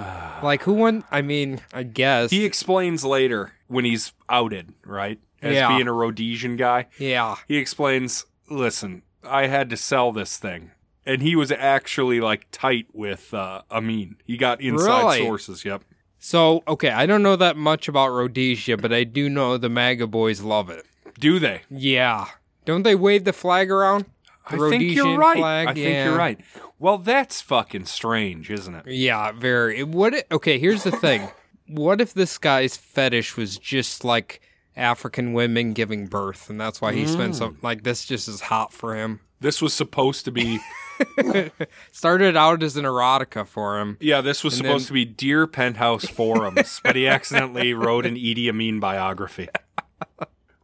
like who won? I mean, I guess. He explains later when he's outed, right? As Yeah. being a Rhodesian guy. yeah. He explains, listen, I had to sell this thing. And he was actually like tight with uh, Amin. He got inside Really? sources, yep. So okay, I don't know that much about Rhodesia, but I do know the MAGA boys love it. Do they? Yeah. Don't they wave the flag around? The I think you're Rhodesian right. flag? I think you're right. Well, that's fucking strange, isn't it? Yeah, very. What? Okay, here's the thing. what if this guy's fetish was just like African women giving birth, and that's why he spent Mm. so like this just is hot for him. This was supposed to be, Started out as an erotica for him. yeah, this was supposed then- to be Dear Penthouse Forums, but he accidentally wrote an Idi Amin biography.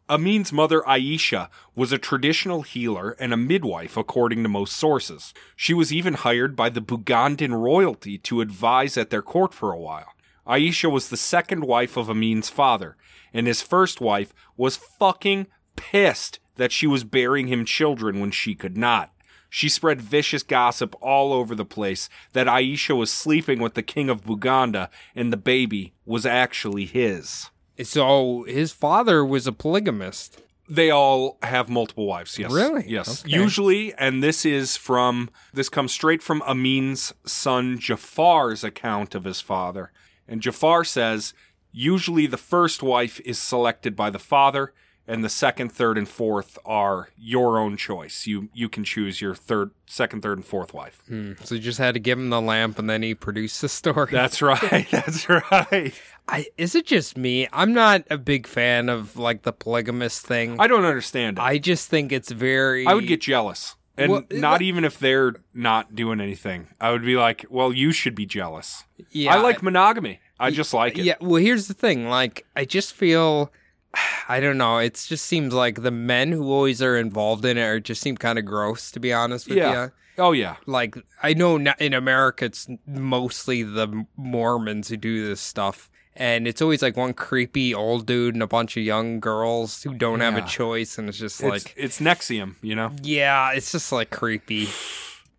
Amin's mother, Aisha, was a traditional healer and a midwife, according to most sources. She was even hired by the Bugandan royalty to advise at their court for a while. Aisha was the second wife of Amin's father, and his first wife was fucking pissed that she was bearing him children when she could not. She spread vicious gossip all over the place that Aisha was sleeping with the king of Buganda and the baby was actually his. So his father was a polygamist. They all have multiple wives. Yes. Really? Yes. Okay. Usually, and this is from this comes straight from Amin's son Jafar's account of his father. And Jafar says usually the first wife is selected by the father, and the second, third, and fourth are your own choice. You you can choose your third, second, third, and fourth wife. Hmm. So you just had to give him the lamp, and then he produced the story. That's right. That's right. I, is it just me? I'm not a big fan of like the polygamous thing. I don't understand it. I just think it's very. I would get jealous. And Well, not like- even if they're not doing anything. I would be like, well, you should be jealous. Yeah, I like monogamy. I just like it. Yeah, well, here's the thing. Like, I just feel, I don't know. It just seems like the men who always are involved in it are just seem kind of gross, to be honest with Yeah. you. Oh, yeah. Like, I know in America it's mostly the Mormons who do this stuff. And it's always like one creepy old dude and a bunch of young girls who don't have a choice. And it's just It's, like, it's NXIVM, you know? yeah, it's just like creepy.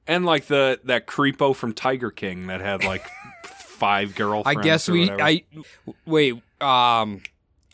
And like the that creepo from Tiger King that had like five girlfriends. I guess we, whatever. I, wait, um,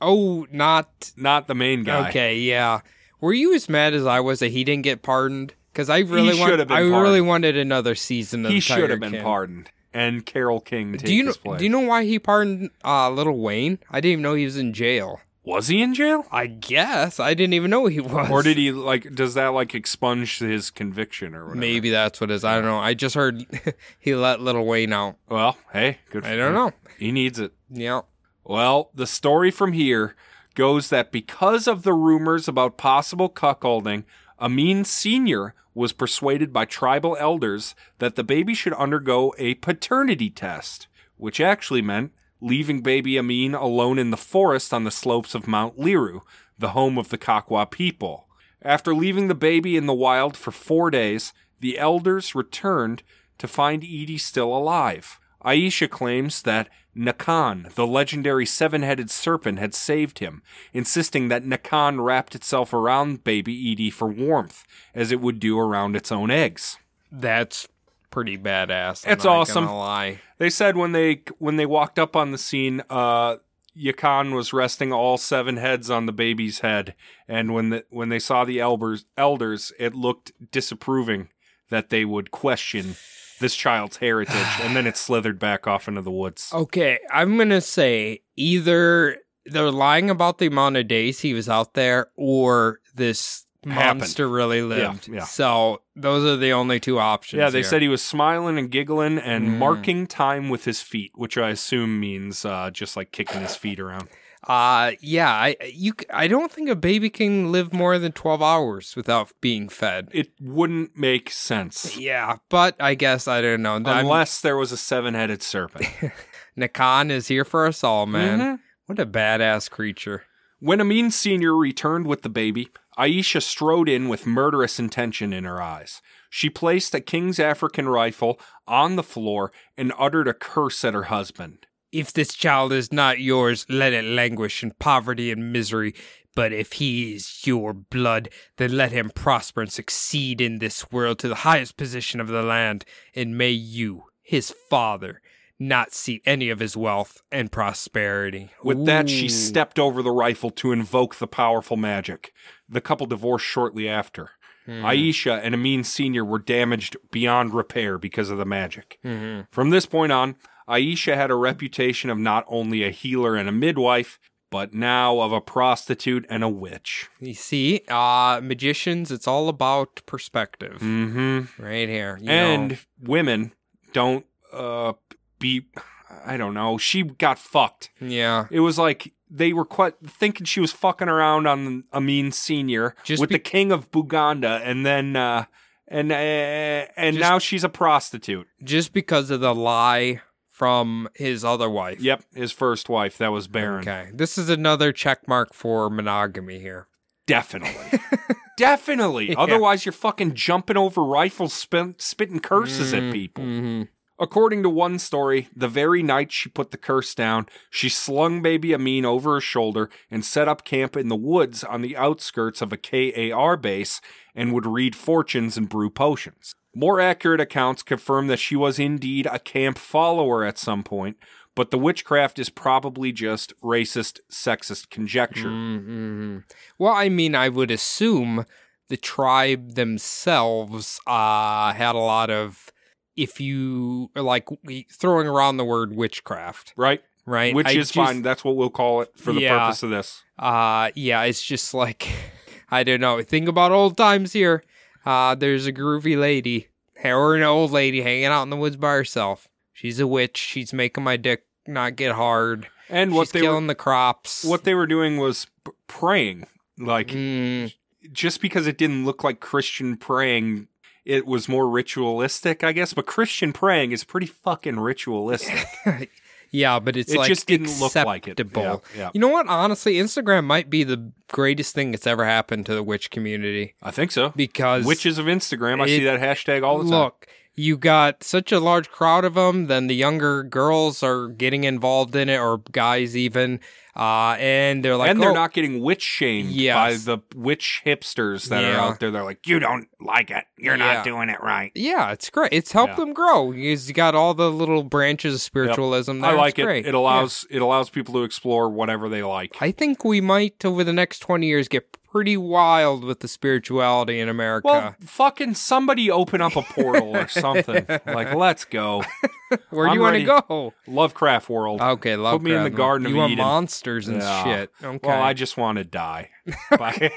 Oh, not not the main guy. okay. Yeah. Were you as mad as I was that he didn't get pardoned? Because I really want, I really wanted another season of He should have been King. pardoned, and Carol King Do you know? Do you know why he pardoned uh, Little Wayne? I didn't even know he was in jail. Was he in jail? I guess I didn't even know he was. Or did he like? Does that like expunge his conviction or whatever? Maybe that's what it is. I don't know. I just heard he let Little Wayne out. Well, hey, good. For I don't him. know. He needs it. Yeah. Well, the story from here goes that because of the rumors about possible cuckolding, Amin Sr. was persuaded by tribal elders that the baby should undergo a paternity test, which actually meant leaving baby Amin alone in the forest on the slopes of Mount Liru, the home of the Kakwa people. After leaving the baby in the wild for four days, the elders returned to find Idi still alive. Aisha claims that Yakan, the legendary seven headed serpent, had saved him, insisting that Yakan wrapped itself around baby Idi for warmth, as it would do around its own eggs. That's pretty badass. I'm It's not awesome. Lie. They said when they when they walked up on the scene, uh, Yakan was resting all seven heads on the baby's head, and when the when they saw the elders, elders, it looked disapproving that they would question this child's heritage, and then it slithered back off into the woods. Okay, I'm gonna say either they're lying about the amount of days he was out there, or this Happened. monster really lived. yeah. So those are the only two options. Yeah, they here. said he was smiling and giggling and Mm. marking time with his feet, which I assume means uh, just like kicking his feet around. Uh yeah, I you I don't think a baby can live more than 12 hours without being fed. It wouldn't make sense Yeah, but I guess I don't know. I'm- unless there was a seven-headed serpent. Yakan is here for us all, man. Mhm. What a badass creature. When Amin Sr. returned with the baby, Aisha strode in with murderous intention in her eyes. She placed a King's African rifle on the floor and uttered a curse at her husband. If this child is not yours, let it languish in poverty and misery. But if he is your blood, then let him prosper and succeed in this world to the highest position of the land. And may you, his father, not see any of his wealth and prosperity. With that, she stepped over the rifle to invoke the powerful magic. The couple divorced shortly after. Hmm. Aisha and Amin Sr. were damaged beyond repair because of the magic. Mhm. From this point on, Aisha had a reputation of not only a healer and a midwife, but now of a prostitute and a witch. You see, uh, magicians, it's all about perspective. Mm-hmm. Right here. you and know. women don't uh be I don't know. She got fucked. yeah. It was like they were quite thinking she was fucking around on Amin Senior Just with be- the king of Buganda, and then uh and uh, and Just- now she's a prostitute. Just because of the lie from his other wife. Yep, his first wife that was barren. Okay. This is another check mark for monogamy here. Definitely. Definitely. Yeah. Otherwise, you're fucking jumping over rifles, spin- spitting curses at people. hmm According to one story, the very night she put the curse down, she slung baby Amin over her shoulder and set up camp in the woods on the outskirts of a KAR base and would read fortunes and brew potions. More accurate accounts confirm that she was indeed a camp follower at some point, but the witchcraft is probably just racist, sexist conjecture. hmm Well, I mean, I would assume the tribe themselves uh, had a lot of, if you are like throwing around the word witchcraft, Right? right? Which I is just- fine. That's what we'll call it for the Yeah. purpose of this. Uh, yeah, it's just like, I don't know. Think about old times here. Uh, there's a groovy lady, or an old lady hanging out in the woods by herself. She's a witch. She's making my dick not get hard. And what She's they killing were the crops. what they were doing was p- praying. Like Mm, just because it didn't look like Christian praying, it was more ritualistic, I guess. But Christian praying is pretty fucking ritualistic. yeah, but it's it like just didn't look like it. acceptable. Yeah, yeah. You know what? Honestly, Instagram might be the greatest thing that's ever happened to the witch community I think so. because Witches of Instagram. I it- see that hashtag all the time. Look, you got such a large crowd of them, then the younger girls are getting involved in it, or guys even, uh, and they're like, and they're "Oh, not getting witch shamed Yes. by the witch hipsters that are out there. They're like, you don't like it. You're Yeah. not doing it right. Yeah, it's great. It's helped Yeah. them grow. He's got all the little branches of spiritualism. I there. like it. great. It allows it allows people to explore whatever they like. I think we might over the next twenty years get pretty wild with the spirituality in America. well, fucking somebody open up a portal or something. like, let's go. Where do I'm you want to go? Lovecraft world. Okay, love Put me in the Garden of You want monsters and Yeah. shit. Okay. Well, I just want to die. By,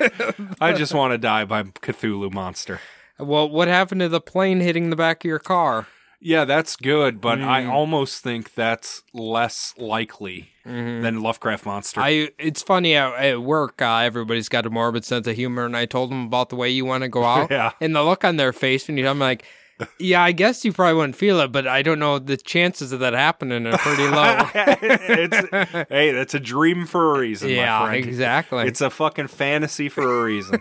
I just want to die by Cthulhu monster. Well, what happened to the plane hitting the back of your car? Yeah, that's good, but I Mm. almost think that's less likely than Lovecraft monster. I. It's funny at, at work. Uh, everybody's got a morbid sense of humor, and I told them about the way you want to go out, Yeah. and the look on their face when you. I'm like, yeah, I guess you probably wouldn't feel it, but I don't know. The chances of that happening are pretty low. it's, hey, that's a dream for a reason, my yeah, friend. exactly. It's a fucking fantasy for a reason.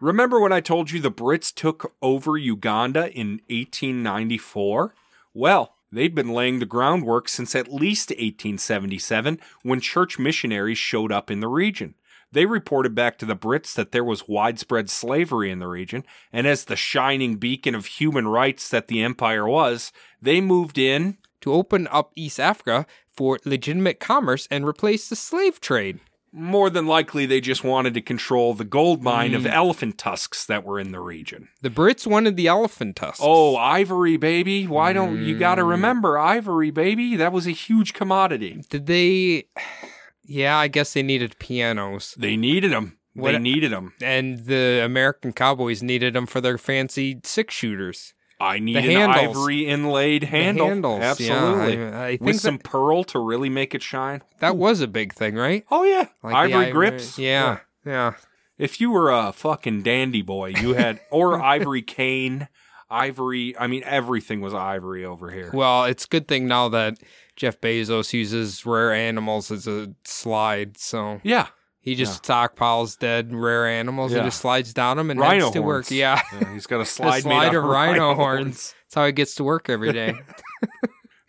Remember when I told you the Brits took over Uganda in 1894? Well, they'd been laying the groundwork since at least 1877 when church missionaries showed up in the region. They reported back to the Brits that there was widespread slavery in the region, and as the shining beacon of human rights that the empire was, they moved in to open up East Africa for legitimate commerce and replace the slave trade. More than likely, they just wanted to control the gold mine of Mm. elephant tusks that were in the region. The Brits wanted the elephant tusks. Oh, ivory, baby. Why don't you got to Mm. remember ivory, baby? That was a huge commodity. Did they? Yeah, I guess they needed pianos. They needed them. What- they needed them. And the American cowboys needed them for their fancy six shooters. I need The an handles. ivory inlaid handle. handles, Absolutely. Yeah, I, I think With that, some pearl to really make it shine. that was a big thing, right? Oh, yeah. Like the ivory grips. Yeah, yeah. If you were a fucking dandy boy, you had, or ivory cane, ivory. I mean, everything was ivory over here. Well, it's a good thing now that Jeff Bezos uses rare animals as a slide, so Yeah. He just stockpiles dead rare animals Yeah. and just slides down them and Rhino heads to work. horns. Yeah. Yeah, he's got a A slide, made slide out of rhino horns. That's how he gets to work every day.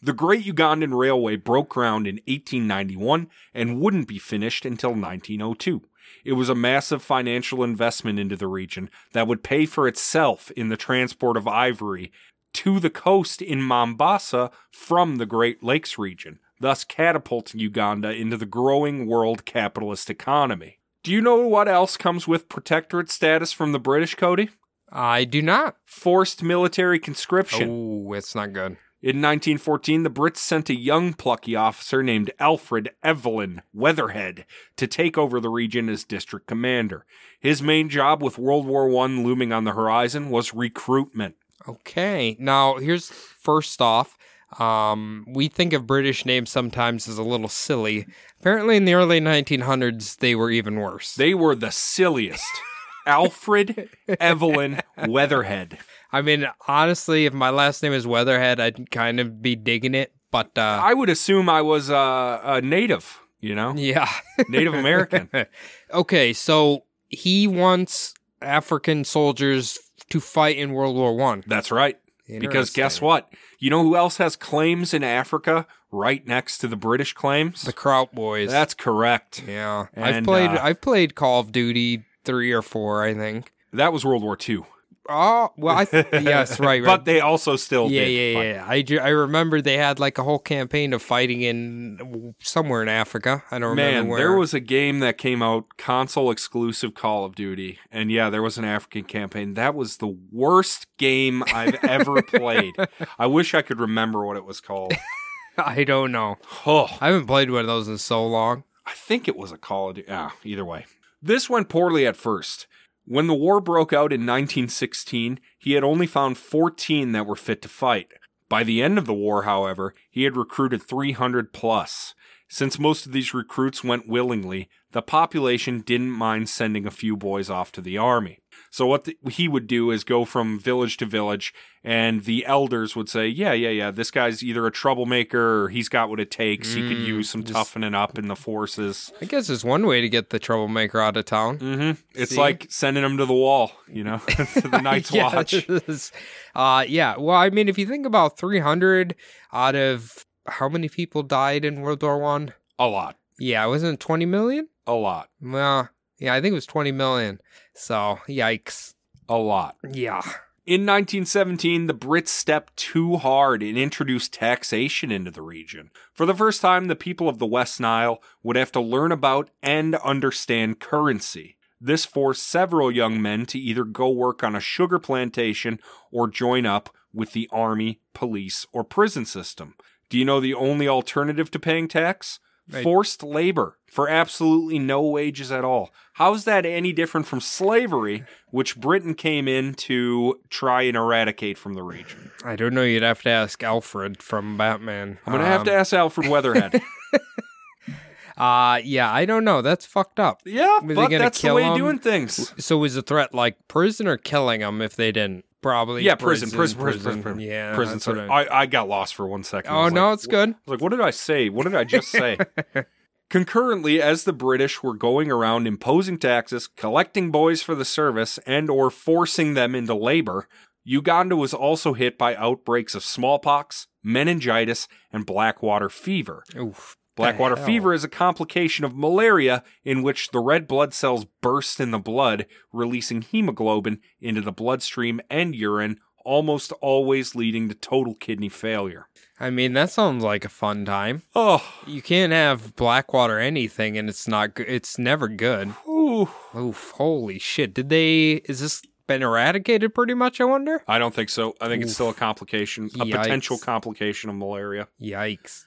The Great Ugandan Railway broke ground in 1891 and wouldn't be finished until 1902. It was a massive financial investment into the region that would pay for itself in the transport of ivory to the coast in Mombasa from the Great Lakes region, thus catapulting Uganda into the growing world capitalist economy. Do you know what else comes with protectorate status from the British, Cody? I do not. Forced military conscription. Oh, it's not good. In 1914, the Brits sent a young plucky officer named Alfred Evelyn Weatherhead to take over the region as district commander. His main job with World War I looming on the horizon was recruitment. Okay. Now, here's first off. Um, we think of British names sometimes as a little silly. Apparently, in the early 1900s, they were even worse. They were the silliest. Alfred Evelyn Weatherhead. I mean, honestly, if my last name is Weatherhead, I'd kind of be digging it. But uh, I would assume I was uh, a native, you know, yeah. Native American. okay, so he wants African soldiers to fight in World War One. That's right. Because guess what? You know who else has claims in Africa right next to the British claims? The Kraut boys. That's correct. yeah. I've played. uh, I've played Call of Duty three or four, I think. That was World War II. Oh well, I th- yes, right, right. But they also still yeah, did yeah, yeah. I, ju- I remember they had like a whole campaign of fighting in somewhere in Africa. I don't remember Man, there was a game that came out console exclusive Call of Duty, and yeah, there was an African campaign. That was the worst game I've ever played. I wish I could remember what it was called. I don't know. Oh, I haven't played one of those in so long. I think it was a Call of Duty. Ah, either way. This went poorly at first. When the war broke out in 1916, he had only found 14 that were fit to fight. By the end of the war, however, he had recruited 300 plus. Since most of these recruits went willingly, the population didn't mind sending a few boys off to the army. So what the, he would do is go from village to village, and the elders would say, "Yeah, yeah, yeah, this guy's either a troublemaker or he's got what it takes. he could Mm, use some just- toughening up in the forces." I guess it's one way to get the troublemaker out of town. hmm It's See? like sending him to the wall, you know, to the Night's Watch. Uh, yeah. Well, I mean, if you think about 300 out of how many people died in World War One? A lot, Yeah, wasn't it 20 million? a lot, Well, yeah, I think it was 20 million. So, yikes. a lot. Yeah. In 1917, the Brits stepped too hard and introduced taxation into the region. For the first time, the people of the West Nile would have to learn about and understand currency. This forced several young men to either go work on a sugar plantation or join up with the army, police, or prison system. Do you know the only alternative to paying tax? Right. Forced labor for absolutely no wages at all. How's that any different from slavery, which Britain came in to try and eradicate from the region? I don't know. You'd have to ask Alfred from Batman. I'm going to have to Um, ask Alfred Weatherhead. Uh, yeah, I don't know. That's fucked up. yeah, they but that's the way of him? doing things. So was the threat like prison or killing them if they didn't? Probably. Yeah, prison, prison, prison, prison, prison. Yeah. Prison. that's So what I- I, got lost for one second. Oh no, like, it's good. I was like, what did I say? What did I just say? Concurrently, as the British were going around imposing taxes, collecting boys for the service, and or forcing them into labor, Uganda was also hit by outbreaks of smallpox, meningitis, and blackwater fever. Oof. Blackwater fever is a complication of malaria in which the red blood cells burst in the blood, releasing hemoglobin into the bloodstream and urine, almost always leading to total kidney failure. I mean, that sounds like a fun time. Oh, You can't have Blackwater anything, and it's not. good. It's never good. ooh. Oof! Holy shit! Did they? Is this been eradicated? Pretty much. I wonder. I don't think so. I think it's still a complication, a Yikes. potential complication of malaria. Yikes!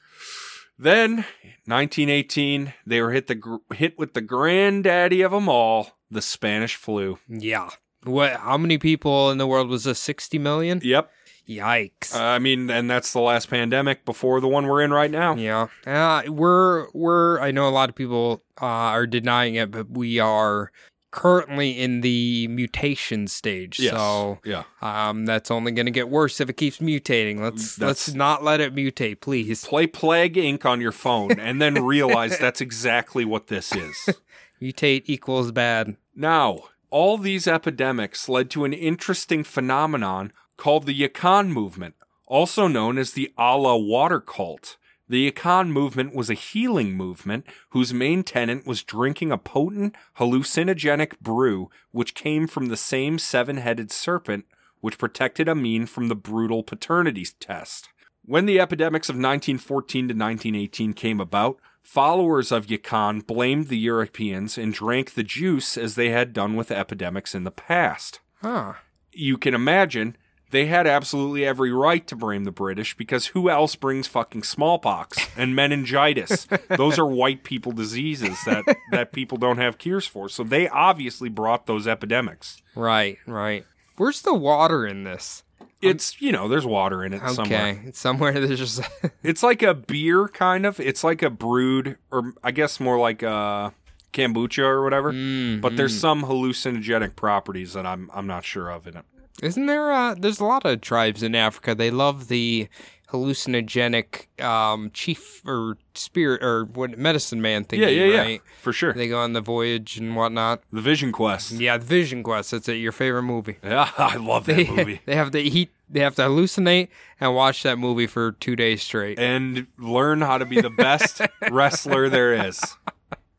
Then, 1918, they were hit the gr- hit with the granddaddy of them all, the Spanish flu. Yeah. What? How many people in the world was this? Sixty million? Yep. Yikes! I mean, and that's the last pandemic before the one we're in right now. Yeah, uh, we're we're. I know a lot of people uh, are denying it, but we are currently in the mutation stage. Yes. So Yeah. um, that's only going to get worse if it keeps mutating. Let's That's- let's not let it mutate, please. Play Plague Inc. on your phone and then realize that's exactly what this is. Mutate equals bad. Now, all these epidemics led to an interesting phenomenon called the Yakan movement, also known as the Allah water cult. The Yakan movement was a healing movement whose main tenet was drinking a potent hallucinogenic brew which came from the same seven headed serpent which protected Amin from the brutal paternity test. When the epidemics of 1914 to 1918 came about, followers of Yakan blamed the Europeans and drank the juice as they had done with epidemics in the past. Huh. You can imagine they had absolutely every right to blame the British because who else brings fucking smallpox and meningitis? those are white people diseases that, that people don't have cures for. So they obviously brought those epidemics. Right. Right. Where's the water in this? It's, you know, there's water in it Okay, somewhere. it's somewhere there's just It's like a beer, kind of. It's like a brewed, or I guess more like a kombucha or whatever. Mm, But there's mm. some hallucinogenic properties that I'm I'm not sure of in it. Isn't there? Uh, there's a lot of tribes in Africa. They love the hallucinogenic um, chief or spirit or what medicine man thing. yeah, yeah, yeah, for sure. They go on the voyage and whatnot. the Vision Quest. Yeah, Vision Quest. That's it. Your favorite movie. Yeah, I love that They, movie. they have to eat. They have to hallucinate and watch that movie for two days straight. and learn how to be the best wrestler there is.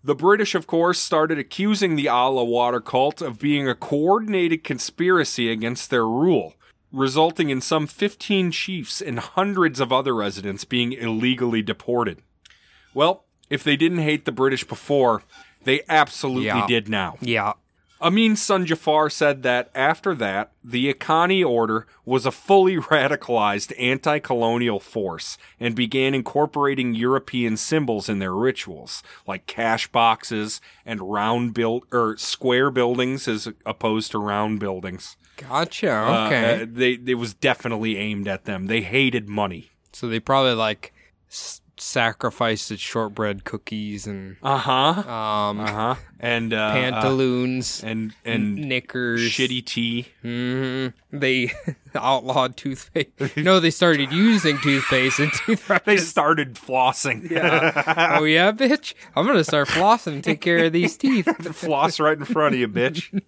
The British, of course, started accusing the Allah water cult of being a coordinated conspiracy against their rule, resulting in some 15 chiefs and hundreds of other residents being illegally deported. Well, if they didn't hate the British before, they absolutely Yeah. did now. Yeah. Amin son Jafar said that after that, the Akani order was a fully radicalized anti colonial force and began incorporating European symbols in their rituals, like cash boxes and round build or square buildings as opposed to round buildings. Gotcha. Uh, Okay. uh, they it was definitely aimed at them. They hated money. so they probably like s- sacrificed its shortbread cookies and Uh huh. um, Uh huh. And uh, uh, pantaloons, and and knickers, shitty tea. hmm They outlawed toothpaste. no, they started using toothpaste and They started flossing. Yeah. oh yeah, bitch! I'm gonna start flossing and take care of these teeth. Floss right in front of you, bitch.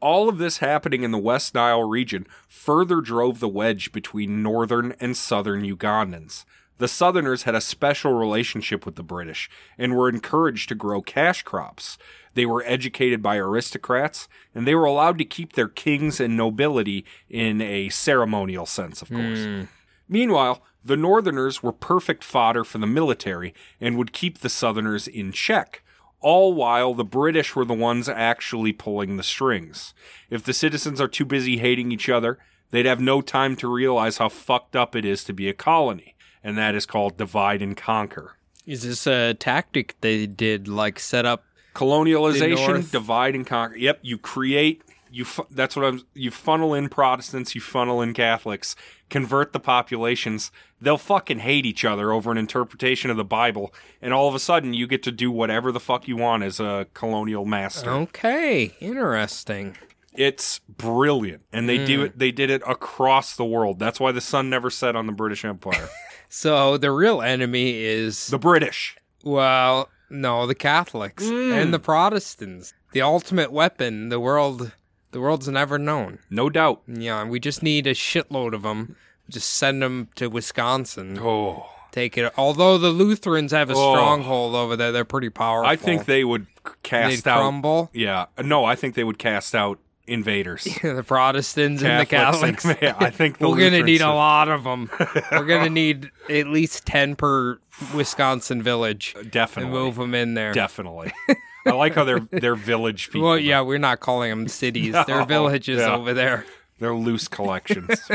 All of this happening in the West Nile region further drove the wedge between northern and southern Ugandans. The Southerners had a special relationship with the British and were encouraged to grow cash crops. They were educated by aristocrats, and they were allowed to keep their kings and nobility in a ceremonial sense, of course. Hmm. Meanwhile, the Northerners were perfect fodder for the military and would keep the Southerners in check, all while the British were the ones actually pulling the strings. If the citizens are too busy hating each other, they'd have no time to realize how fucked up it is to be a colony, and that is called divide and conquer. Is this a tactic they did, like set up? Colonialization, divide and conquer. Yep, you create you fu- that's what I'm you funnel in Protestants, you funnel in Catholics, convert the populations. They'll fucking hate each other over an interpretation of the Bible, and all of a sudden you get to do whatever the fuck you want as a colonial master. Okay, interesting. It's brilliant, and they do hmm. it. They did it across the world. That's why the sun never set on the British Empire. So the real enemy is the British. well, no, the Catholics and mm. the Protestants. The ultimate weapon the world the world's never known. No doubt. Yeah, we just need a shitload of them. Just send them to Wisconsin. Oh, Take it. Although the Lutherans have a Oh. stronghold over there, they're pretty powerful. I think they would cast They'd out. crumble. Yeah, no, I think they would cast out invaders. the Protestants and the Catholics Catholics. and- I think we're gonna Lutherans need a lot of them. we're gonna need at least ten per Wisconsin village and Definitely, move them in there. definitely. I like how they're they're village people. Well, yeah, we're not calling them cities; they're villages yeah. over there. They're loose collections.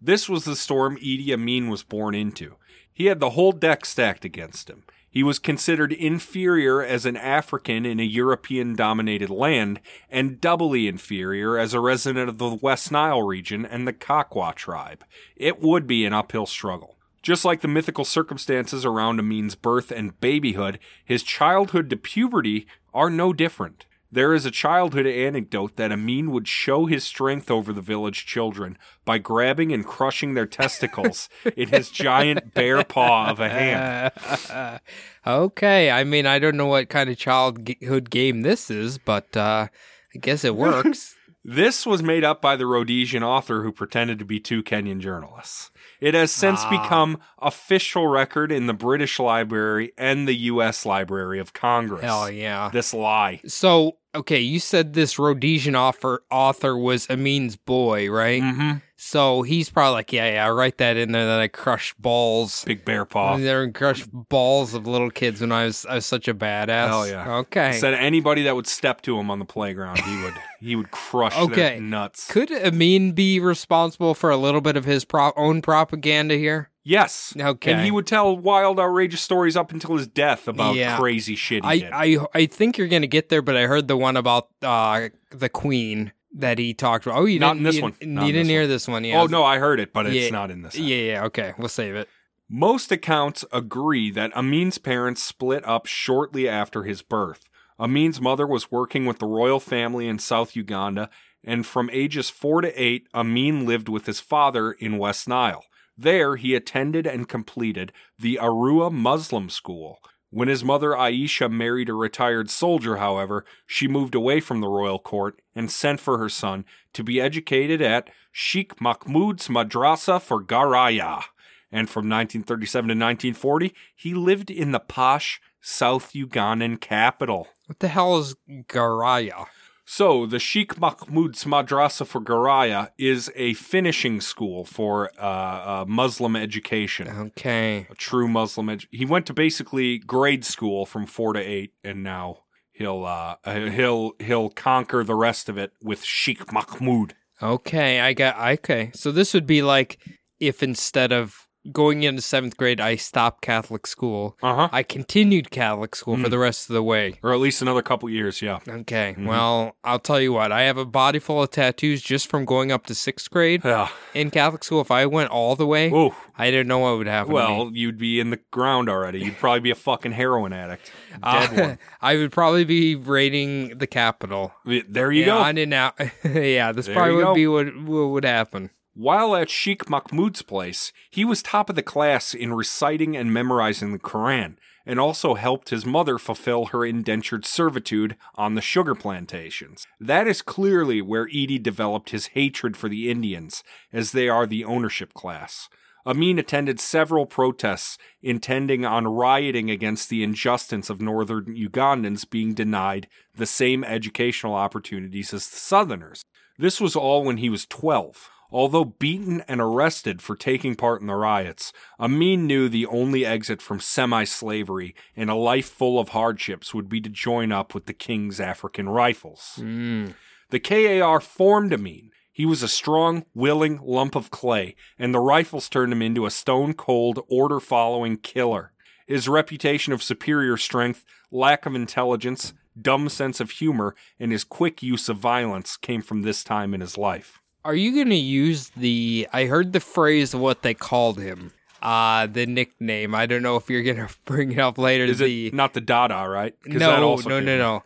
this was the storm Idi Amin was born into. He had the whole deck stacked against him. He was considered inferior as an African in a European dominated land, and doubly inferior as a resident of the West Nile region and the Kakwa tribe. It would be an uphill struggle. Just like the mythical circumstances around Amin's birth and babyhood, his childhood to puberty are no different. There is a childhood anecdote that Amin would show his strength over the village children by grabbing and crushing their testicles in his giant bare paw of a hand. okay, I mean, I don't know what kind of childhood game this is, but uh, I guess it works. This was made up by the Rhodesian author who pretended to be two Kenyan journalists. It has since Ah. become official record in the British Library and the U.S. Library of Congress. Hell yeah. This lie. So, okay, you said this Rhodesian author author was Amin's boy, right? Mm-hmm. So he's probably like, yeah, yeah, I write that in there that I crushed balls. Big bear paw. There and crush balls of little kids when I was I was such a badass. Hell yeah. Okay. Said anybody that would step to him on the playground, he would he would crush Okay. their nuts. Could Amin be responsible for a little bit of his pro- own propaganda here? Yes. Okay. And he would tell wild, outrageous stories up until his death about Yeah. crazy shit he did. I, I I think you're gonna get there, but I heard the one about uh the Queen that he talked about. Oh, you Not didn't, in this you, one. You Not in didn't hear one. this one, yeah. oh no, I heard it, but it's Yeah. not in this. Yeah, yeah. Okay, we'll save it. Most accounts agree that Amin's parents split up shortly after his birth. Amin's mother was working with the royal family in South Uganda, and from ages four to eight, Amin lived with his father in West Nile. There, he attended and completed the Arua Muslim School. When his mother Aisha married a retired soldier, however, she moved away from the royal court and sent for her son to be educated at Sheikh Mahmud's Madrasa for Garaya and from 1937 to 1940, he lived in the posh South Ugandan capital. What the hell is Garaya? So, the Sheikh Mahmud's Madrasa for Garaya is a finishing school for uh, uh, Muslim education. Okay. A true Muslim. Edu- he went to basically grade school from four to eight, and now he'll uh, uh, he'll he'll conquer the rest of it with Sheikh Mahmud. Okay, I got okay. So this would be like if instead of going into seventh grade, I stopped Catholic school. Uh huh. I continued Catholic school for Mm. the rest of the way. Or at least another couple years. Yeah. Okay, Mhm. well, I'll tell you what. I have a body full of tattoos just from going up to sixth grade Yeah. in Catholic school. If I went all the way, Oh. I didn't know what would happen. Well, you'd be in the ground already. You'd probably be a fucking heroin addict. Dead Uh, I would probably be raiding the Capitol. There you yeah, go. On and out. yeah, this There probably would go. be what, what would happen. While at Sheikh Mahmud's place, he was top of the class in reciting and memorizing the Quran, and also helped his mother fulfill her indentured servitude on the sugar plantations. That is clearly where Idi developed his hatred for the Indians, as they are the ownership class. Amin attended several protests intending on rioting against the injustice of northern Ugandans being denied the same educational opportunities as the southerners. This was all when he was 12. Although beaten and arrested for taking part in the riots, Amin knew the only exit from semi slavery and a life full of hardships would be to join up with the King's African Rifles. Mm. The KAR formed Amin. He was a strong, willing lump of clay, and the rifles turned him into a stone cold, order following killer. His reputation of superior strength, lack of intelligence, dumb sense of humor, and his quick use of violence came from this time in his life. Are you going to use the. I heard the phrase of what they called him. Uh, the nickname. I don't know if you're going to bring it up later. Is the, it not the Dada, right? no, no, came no, no.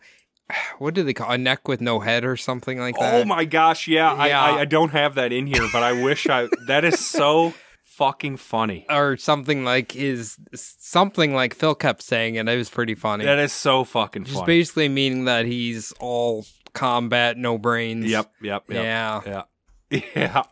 What do they call a neck with no head or something like that? Oh my gosh, yeah, I, Yeah. I, I don't have that in here, but I wish I. That is so fucking funny. Or something like is something like Phil kept saying, and it was pretty funny. That is so fucking Just funny. basically meaning that he's all combat, no brains. Yep, yep, yep. Yeah. Yeah. Yeah.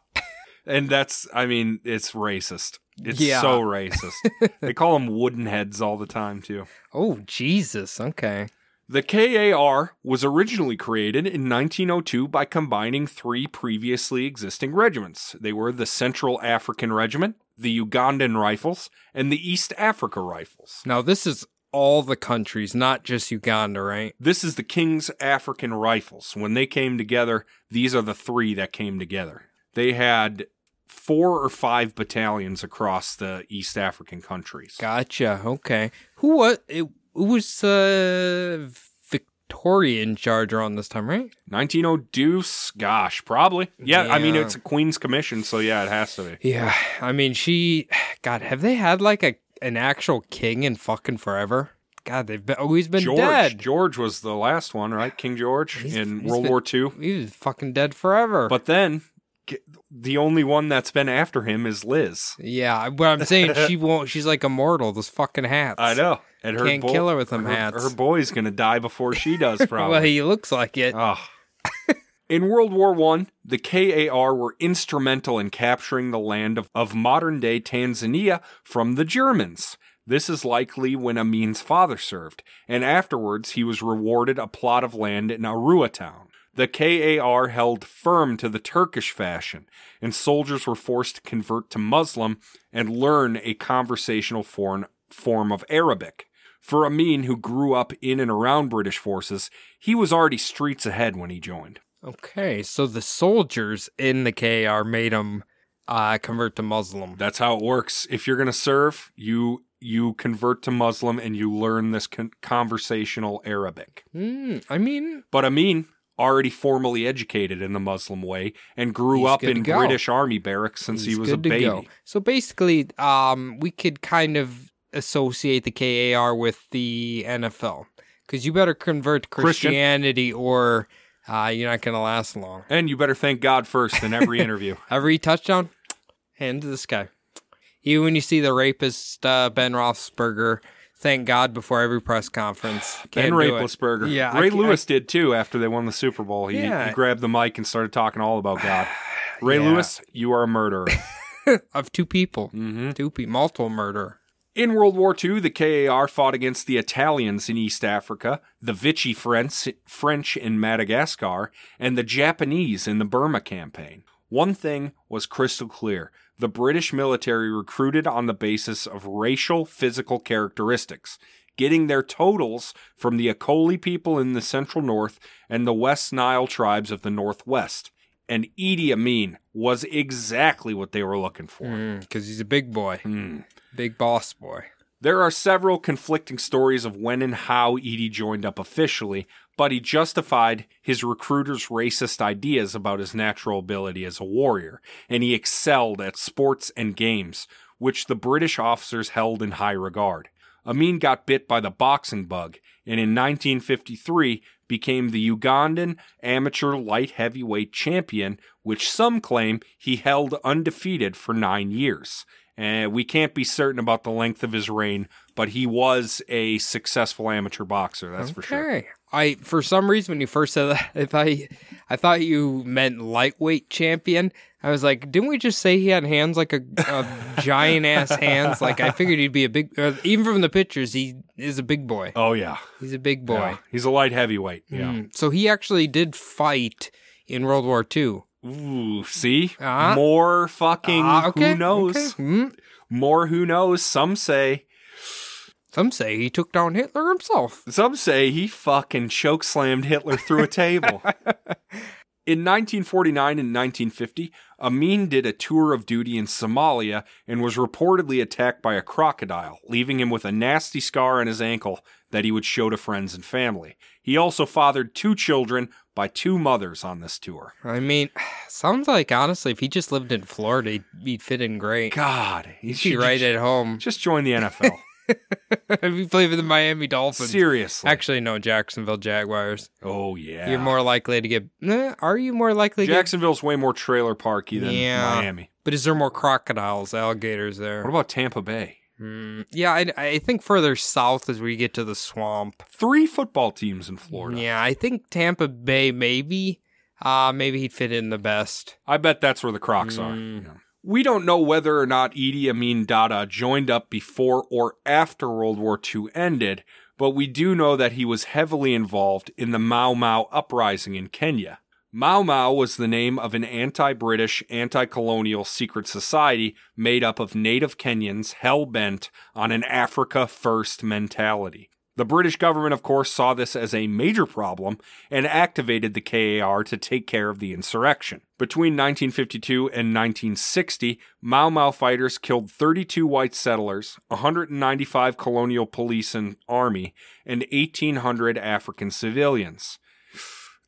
And that's, I mean, it's racist. It's Yeah. so racist. they call them wooden heads all the time, too. Oh Jesus. Okay. The KAR was originally created in 1902 by combining three previously existing regiments. They were the Central African Regiment, the Ugandan Rifles, and the East Africa Rifles. Now this is all the countries, not just Uganda, right? This is the King's African Rifles. When they came together, these are the three that came together. They had four or five battalions across the East African countries. Gotcha. Okay. Who was it? Who was uh, Victoria in charge around this time, right? 1902, Deuce, gosh, probably. Yeah, I mean, it's a Queen's Commission, so yeah, it has to be. Yeah. I mean, she. God, have they had like a an actual king in fucking forever? God, they've been, oh, always been George. dead. George was the last one, right? King George He's- in he's World been- War II. He was fucking dead forever. But then, the only one that's been after him is Liz. yeah, but I'm saying she won't. She's like immortal. Those fucking hats. I know. And her Can't bo- kill her with them her, hats. Her boy's gonna die before she does, probably. well, he looks like it. Oh. In World War One, the KAR were instrumental in capturing the land of, of modern day Tanzania from the Germans. This is likely when Amin's father served, and afterwards he was rewarded a plot of land in Arua town. The KAR held firm to the Turkish fashion, and soldiers were forced to convert to Muslim and learn a conversational foreign form of Arabic. For Amin, who grew up in and around British forces, he was already streets ahead when he joined. Okay, so the soldiers in the KR made him uh, convert to Muslim. That's how it works. If you're going to serve, you you convert to Muslim and you learn this con- conversational Arabic. Hmm, I mean, But Amin, already formally educated in the Muslim way and grew up in. British army barracks since he he's was a baby. go. So basically, um, we could kind of associate the KAR with the NFL because you better convert to Christian. Christianity or uh, you're not going to last long. And you better thank God first in every interview. Every touchdown, hand to this guy. Even when you see the rapist uh, Ben Roethlisberger, thank God before every press conference. Ben Can't it. Yeah, Ray Lewis did too after they won the Super Bowl. He, Yeah. he grabbed the mic and started talking all about God. Ray Yeah. Lewis, you are a murderer. of two people, hmm two people, multiple murder. In World War II, the KAR fought against the Italians in East Africa, the Vichy French, in Madagascar, and the Japanese in the Burma campaign. One thing was crystal clear the British military recruited on the basis of racial physical characteristics, getting their totals from the Acholi people in the central north and the West Nile tribes of the northwest. And Idi Amin was exactly what they were looking for. Because he's a big boy, Hmm. big boss boy. There are several conflicting stories of when and how Idi joined up officially, but he justified his recruiters' racist ideas about his natural ability as a warrior, and he excelled at sports and games, which the British officers held in high regard. Amin got bit by the boxing bug, and in 1953 became the Ugandan amateur light heavyweight champion, which some claim he held undefeated for nine years. And we can't be certain about the length of his reign, but he was a successful amateur boxer, that's for sure. I for some reason when you first said that, I thought I thought you meant lightweight champion. I was like, didn't we just say he had hands like a, a giant ass hands? Like I figured he'd be a big. Uh, even from the pictures, he is a big boy. Oh yeah. He's a big boy. Yeah. He's a light heavyweight. Yeah. Mm. So he actually did fight in World War II. Ooh, see? Ah. More fucking Ah, okay. who knows? okay. Mm. More who knows. Some say Some say he took down Hitler himself. Some say he fucking choke slammed Hitler through a table. In 1949 and 1950, Amin did a tour of duty in Somalia and was reportedly attacked by a crocodile, leaving him with a nasty scar on his ankle that he would show to friends and family. He also fathered two children by two mothers on this tour. I mean, sounds like honestly, if he just lived in Florida, he'd, he'd fit in great. God, he He'd be right just, at home. just join the NFL. if he played with the Miami Dolphins. Seriously. Actually, no, Jacksonville Jaguars. oh yeah. You're more likely to get. Eh, are you more likely to get? Jacksonville's way more trailer parky than Yeah. Miami. But is there more crocodiles, alligators there? What about Tampa Bay? Hmm, yeah, I, I think further south is where you get to the swamp. Three football teams in Florida. Yeah, I think Tampa Bay maybe. Uh maybe he'd fit in the best. I bet that's where the Crocs are. Mm. Yeah. We don't know whether or not Idi Amin Dada joined up before or after World War II ended, but we do know that he was heavily involved in the Mau Mau uprising in Kenya. Mau Mau was the name of an anti British, anti colonial secret society made up of native Kenyans hell bent on an Africa first mentality. The British government, of course, saw this as a major problem and activated the KAR to take care of the insurrection. Between 1952 and 1960, Mau Mau fighters killed 32 white settlers, 195 colonial police and army, and 1,800 African civilians.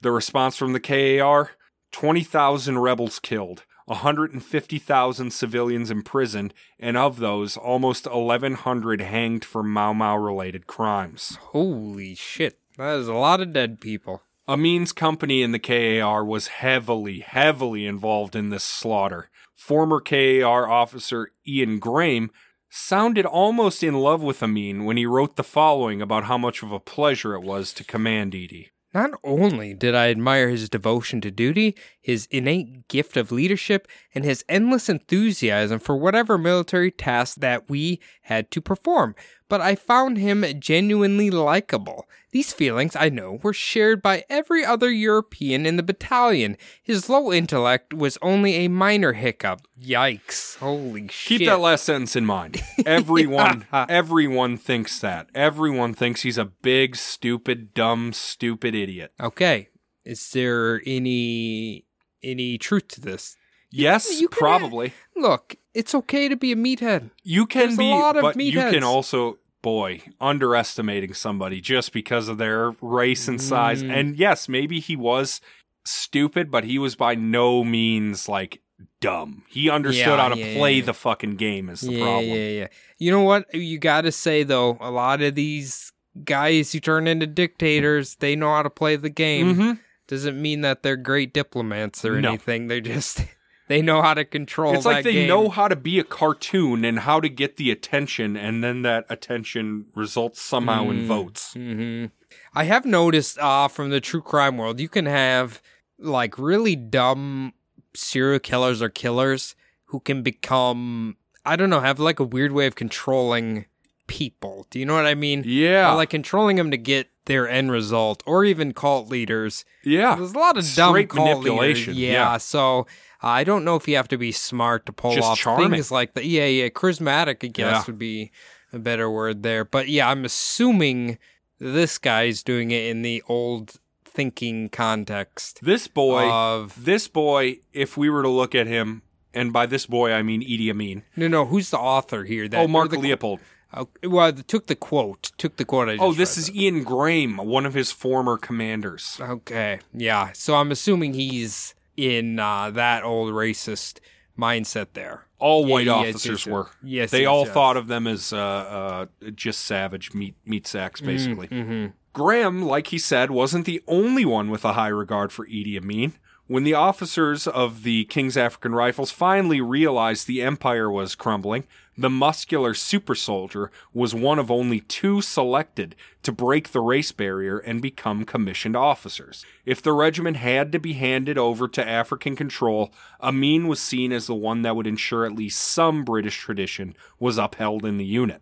The response from the KAR 20,000 rebels killed, 150,000 civilians imprisoned, and of those, almost 1,100 hanged for Mau Mau related crimes. Holy shit. That is a lot of dead people. Amin's company in the KAR was heavily, heavily involved in this slaughter. Former KAR officer Ian Graham sounded almost in love with Amin when he wrote the following about how much of a pleasure it was to command Idi. Not only did I admire his devotion to duty, his innate gift of leadership, and his endless enthusiasm for whatever military task that we had to perform, but I found him genuinely likable. These feelings, I know, were shared by every other European in the battalion. His low intellect was only a minor hiccup. Yikes. Holy shit. Keep that last sentence in mind. Everyone, everyone thinks that. Everyone thinks he's a big, stupid, dumb, stupid idiot. okay. Is there any any truth to this? Yes, you can- probably. Look, it's okay to be a meathead. You can There's a be, but you can also, boy, underestimating somebody just because of their race and size. Mm. And yes, maybe he was stupid, but he was by no means like dumb. He understood Yeah, how to yeah, play yeah. the fucking game. Is the problem? yeah, yeah. You know what? You got to say though, a lot of these guys who turn into dictators, they know how to play the game. Mhm. Doesn't mean that they're great diplomats or No. anything. They're just they know how to control. It's like they game. know how to be a cartoon and how to get the attention, and then that attention results somehow in Mm. votes. hmm I have noticed uh, from the true crime world, you can have like really dumb serial killers or killers who can become, I don't know, have like a weird way of controlling people. Do you know what I mean? Yeah, Or, like controlling them to get their end result, or even cult leaders. yeah. There's a lot of dumb Straight cult manipulation, yeah. Yeah, so I don't know if you have to be smart to pull Just off charming. things like that. Yeah, yeah, charismatic. I guess Yeah. would be a better word there. But yeah, I'm assuming this guy's doing it in the old thinking context This boy, of this boy, if we were to look at him, and by this boy I mean Idi Amin. no, no. Who's the author here? That Oh, Mark the, Leopold. oh, well, took the quote. Took the quote. I oh, just Oh, this is Ian Graham, one of his former commanders. okay. Yeah. So I'm assuming he's in uh, that old racist mindset there. All white yes, officers yes, were. Yes, They yes, all yes. thought of them as uh, uh, just savage meat meat sacks, basically. hmm Graham, like he said, wasn't the only one with a high regard for Idi Amin. When the officers of the King's African Rifles finally realized the empire was crumbling, the muscular super soldier was one of only two selected to break the race barrier and become commissioned officers. If the regiment had to be handed over to African control, Amin was seen as the one that would ensure at least some British tradition was upheld in the unit.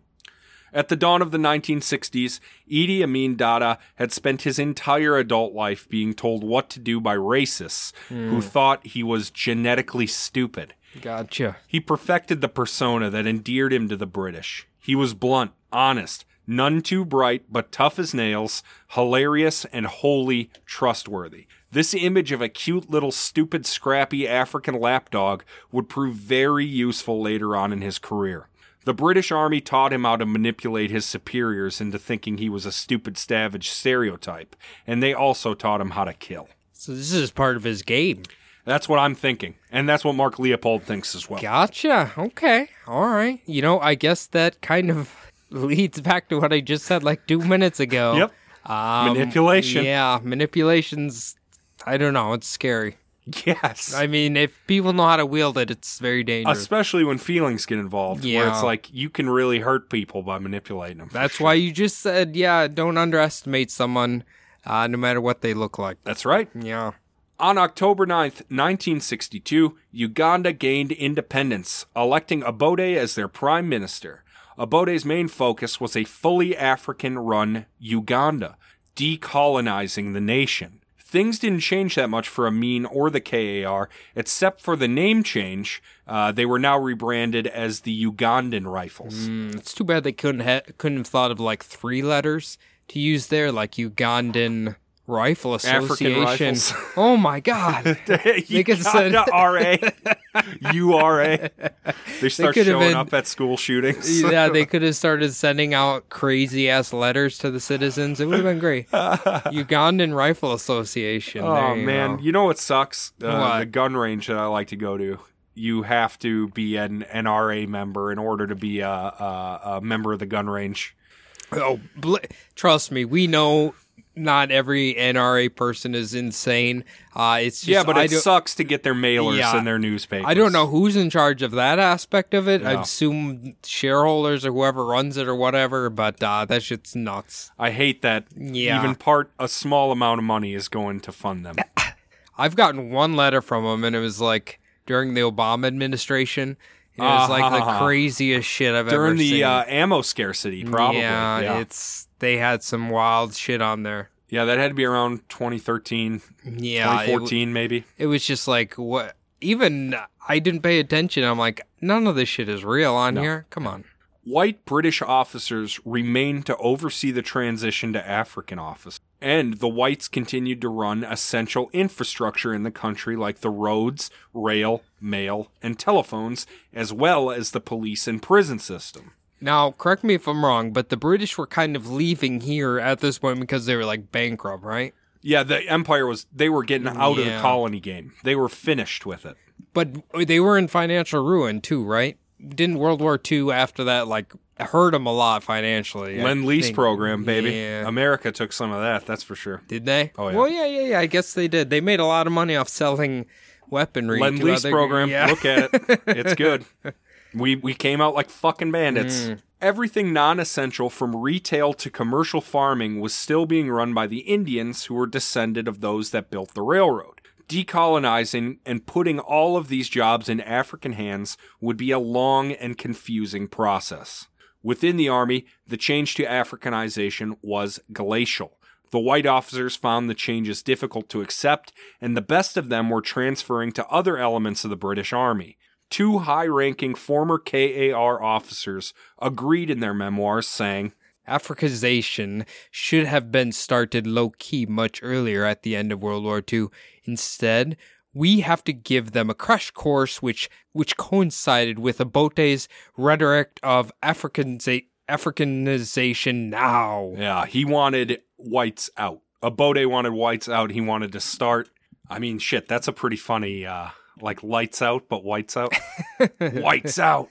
At the dawn of the 1960s, Idi Amin Dada had spent his entire adult life being told what to do by racists who hmm. thought he was genetically stupid. Gotcha. He perfected the persona that endeared him to the British. He was blunt, honest, none too bright, but tough as nails, hilarious, and wholly trustworthy. This image of a cute little stupid scrappy African lapdog would prove very useful later on in his career. The British Army taught him how to manipulate his superiors into thinking he was a stupid savage stereotype, and they also taught him how to kill. So this is part of his game. That's what I'm thinking, and that's what Mark Leopold thinks as well. Gotcha. Okay. All right. You know, I guess that kind of leads back to what I just said like two minutes ago. Yep. Um, Manipulation. Yeah, manipulation's. I don't know. It's scary. Yes. I mean, if people know how to wield it, it's very dangerous. Especially when feelings get involved, where Yeah. it's like you can really hurt people by manipulating them. That's sure. why you just said, yeah, don't underestimate someone, uh, no matter what they look like. That's right. Yeah. On October 9, 1962, Uganda gained independence, electing Obote as their prime minister. Obote's main focus was a fully African run Uganda, decolonizing the nation. Things didn't change that much for Amin or the KAR, except for the name change. Uh, they were now rebranded as the Ugandan Rifles. Mm, it's too bad they couldn't ha- couldn't have thought of like three letters to use there, like Ugandan Rifle African Association. Rifles. Oh my God. they could have said- RA, URA. They start have showing been- up at school shootings. yeah, they could have started sending out crazy ass letters to the citizens. It would have been great. Ugandan Rifle Association. Oh you man, go. you know what sucks? Uh, What? The gun range that I like to go to. You have to be an NRA member in order to be a, a, a member of the gun range. Oh, bl- trust me, we know not every NRA person is insane. Uh, it's just, yeah, but I it do- sucks to get their mailers Yeah. and their newspapers. I don't know who's in charge of that aspect of it. I assume shareholders or whoever runs it or whatever, but uh, that shit's nuts. I hate that. Yeah. Even part a small amount of money is going to fund them. I've gotten one letter from them, and it was like during the Obama administration. It was like the Uh-huh. craziest shit I've ever seen. During the uh, ammo scarcity, probably. Yeah, Yeah, it's they had some wild shit on there. Yeah, that had to be around 2013, Yeah, it, 2014, maybe. it was just like what. Even I didn't pay attention. I'm like, none of this shit is real on here. Come on. White British officers remained to oversee the transition to African office. And the whites continued to run essential infrastructure in the country like the roads, rail, mail, and telephones, as well as the police and prison system. Now, correct me if I'm wrong, but the British were kind of leaving here at this point because they were like bankrupt, right? Yeah, the empire was, they were getting mm, out of the colony game. They were finished with it. But they were in financial ruin too, right? Didn't World War II after that like hurt them a lot financially? Lend lease program, baby. Yeah. America took some of that, that's for sure. Did they? Oh, yeah. Well, yeah, yeah, yeah. I guess they did. They made a lot of money off selling weaponry. Lend to lease other- program. Yeah. Look at it. It's good. We we came out like fucking bandits. Mm. Everything non-essential from retail to commercial farming was still being run by the Indians who were descended of those that built the railroad. Decolonizing and putting all of these jobs in African hands would be a long and confusing process. Within the army, the change to Africanization was glacial. The white officers found the changes difficult to accept, and the best of them were transferring to other elements of the British Army. Two high ranking former KAR officers agreed in their memoirs, saying, Africanization should have been started low key much earlier at the end of World War II. Instead, we have to give them a crash course which which coincided with Obote's rhetoric of Africaniza- Africanization now. Yeah, he wanted whites out. Obote wanted whites out. He wanted to start. I mean, shit, that's a pretty funny, uh, like lights out, but whites out. whites out.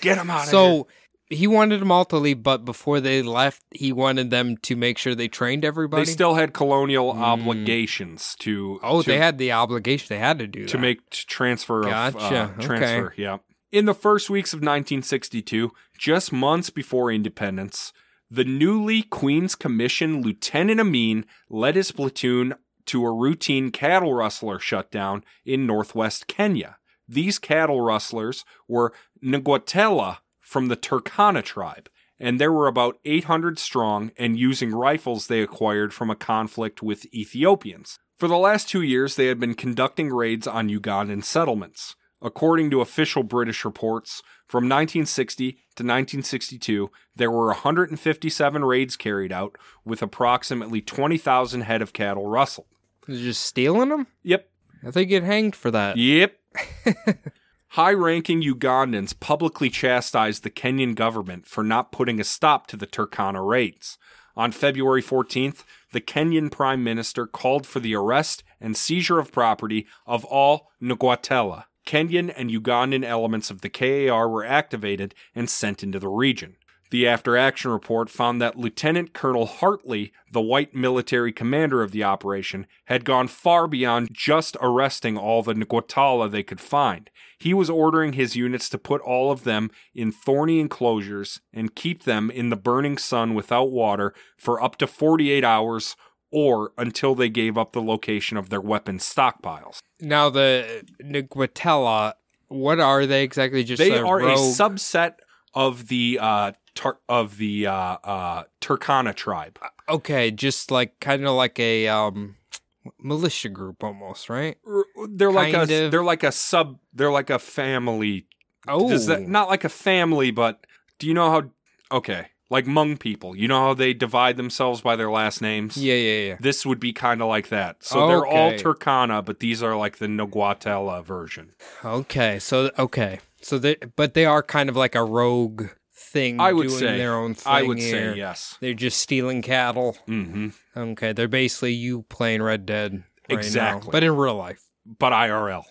Get him out. So he wanted them all to leave, but before they left, he wanted them to make sure they trained everybody. They still had colonial obligations to. Oh, to, they had the obligation; they had to do to that. make t- transfer of uh, Gotcha, okay. transfer. Yeah. In the first weeks of 1962, just months before independence, the newly Queen's Commission Lieutenant Amin led his platoon to a routine cattle rustler shutdown in northwest Kenya. These cattle rustlers were Ngwatela from the Turkana tribe, and there were about 800 strong and using rifles they acquired from a conflict with Ethiopians. For the last two years, they had been conducting raids on Ugandan settlements. According to official British reports, from 1960 to 1962, there were 157 raids carried out, with approximately 20,000 head of cattle rustled. They're just stealing them. Yep, I think get hanged for that. Yep. High ranking Ugandans publicly chastised the Kenyan government for not putting a stop to the Turkana raids. On February 14th, the Kenyan Prime Minister called for the arrest and seizure of property of all Ngwatela. Kenyan and Ugandan elements of the KAR were activated and sent into the region. The after action report found that Lieutenant Colonel Hartley, the white military commander of the operation, had gone far beyond just arresting all the Ngwatala they could find. He was ordering his units to put all of them in thorny enclosures and keep them in the burning sun without water for up to 48 hours or until they gave up the location of their weapon stockpiles. Now the Nguatela, what are they exactly? Just They are a subset of the uh, tar- of the uh, uh, Turkana tribe. Okay, just like kind of like a um militia group almost, right? R- They're like Kind a of. they're like a sub they're like a family. Oh, Does that not like a family, but do you know how? Okay, like Hmong people. You know how they divide themselves by their last names. yeah, yeah, yeah. This would be kind of like that. So they're all Okay. Turkana, but these are like the Nguatela version. Okay, so okay, so they but they are kind of like a rogue thing. I would doing say their own thing. I would here. say yes. They're just stealing cattle. hmm Okay, they're basically you playing Red Dead. right now, Exactly. but in real life. but IRL.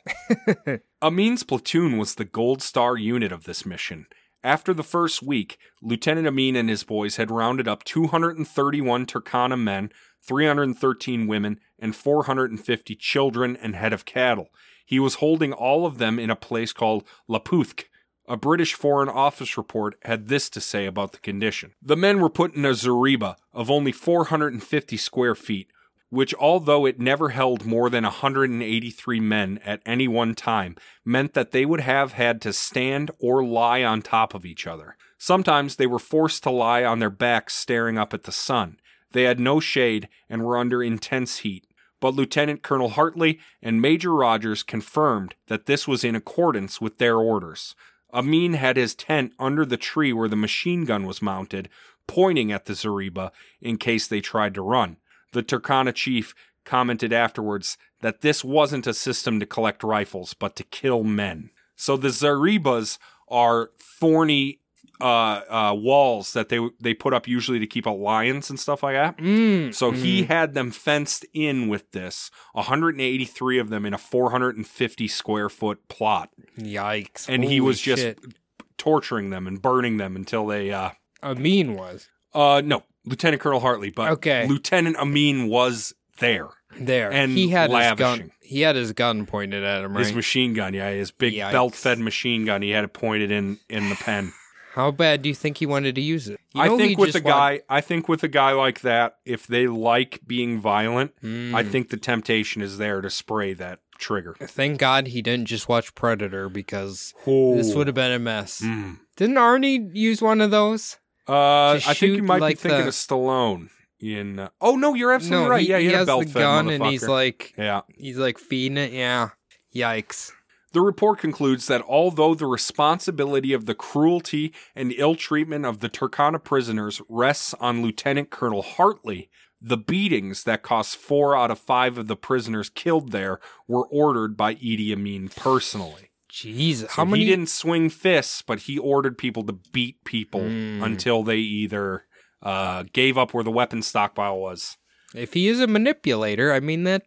Amin's platoon was the gold star unit of this mission. After the first week, Lieutenant Amin and his boys had rounded up 231 Turkana men, 313 women, and 450 children and head of cattle. He was holding all of them in a place called Laputhk. A British Foreign Office report had this to say about the condition. The men were put in a zariba of only 450 square feet, which, although it never held more than 183 men at any one time, meant that they would have had to stand or lie on top of each other. Sometimes they were forced to lie on their backs staring up at the sun. They had no shade and were under intense heat. But Lieutenant Colonel Hartley and Major Rogers confirmed that this was in accordance with their orders. Amin had his tent under the tree where the machine gun was mounted, pointing at the Zariba in case they tried to run. The Turkana chief commented afterwards that this wasn't a system to collect rifles, but to kill men. So the Zaribas are thorny uh, uh, walls that they they put up usually to keep out lions and stuff like that. Mm, So he had them fenced in with this, 183 of them in a 450 square foot plot, Yikes! and he was just shit. torturing them and burning them until they. Uh, Amin was uh, no, Lieutenant Colonel Hartley, but Okay. Lieutenant Amin was there. there, And he had his gun. He had his gun pointed at him. Right? His machine gun, yeah, his big Yikes. belt-fed machine gun. He had it pointed in in the pen. How bad do you think he wanted to use it? You I know he think with a guy, I think with a guy like that, if they like being violent, I Mm. think the temptation is there to spray that trigger. Thank God he didn't just watch Predator because this would have been a mess. Mm. Didn't Arnie use one of those? Uh, I think you might like, be thinking the- of Stallone. In uh, oh no, you're absolutely no, right. he, yeah, he, he had a has belt the gun and he's like yeah. he's like feeding it. Yeah, yikes. The report concludes that although the responsibility of the cruelty and ill treatment of the Turkana prisoners rests on Lieutenant Colonel Hartley, the beatings that cost four out of five of the prisoners killed there were ordered by Idi Amin personally. Jesus, So how many? he didn't swing fists, but he ordered people to beat people Mm. until they either uh, gave up where the weapon stockpile was. If he is a manipulator, I mean that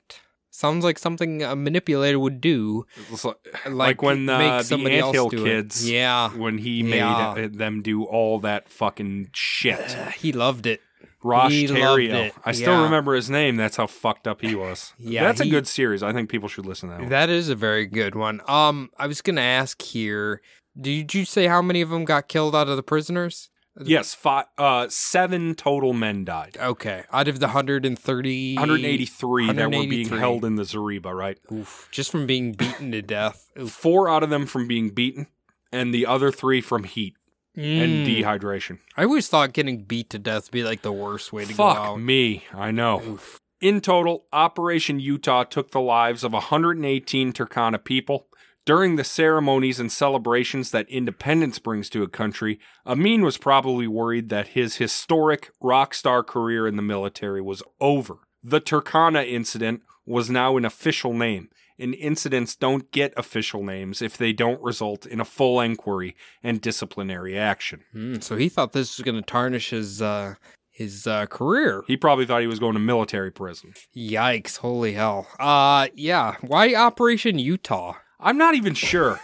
sounds like something a manipulator would do. Like, Like, when uh, the else Anthill do it. kids, Yeah, when he Yeah. made them do all that fucking shit. he loved it. Roch He Thériault. I still Yeah. remember his name. That's how fucked up he was. Yeah, That's a good series. I think people should listen to that one. That is a very good one. Um, I was gonna ask here. Did you say how many of them got killed out of the prisoners? Yes, five, uh, seven total men died. Okay, out of the 130, 183 that were being held in the Zariba, right? Oof, just from being beaten to death. Oof. Four out of them from being beaten, and the other three from heat and Mm. dehydration. I always thought getting beat to death would be like the worst way to Fuck go out. me. I know. Oof. In total, Operation Utah took the lives of 118 Turkana people. During the ceremonies and celebrations that independence brings to a country, Amin was probably worried that his historic rock star career in the military was over. The Turkana incident was now an official name, and incidents don't get official names if they don't result in a full inquiry and disciplinary action. Mm, so he thought this was going to tarnish his uh, his uh, career. He probably thought he was going to military prison. Yikes! Holy hell! Uh, yeah. Why Operation Utah? I'm not even sure.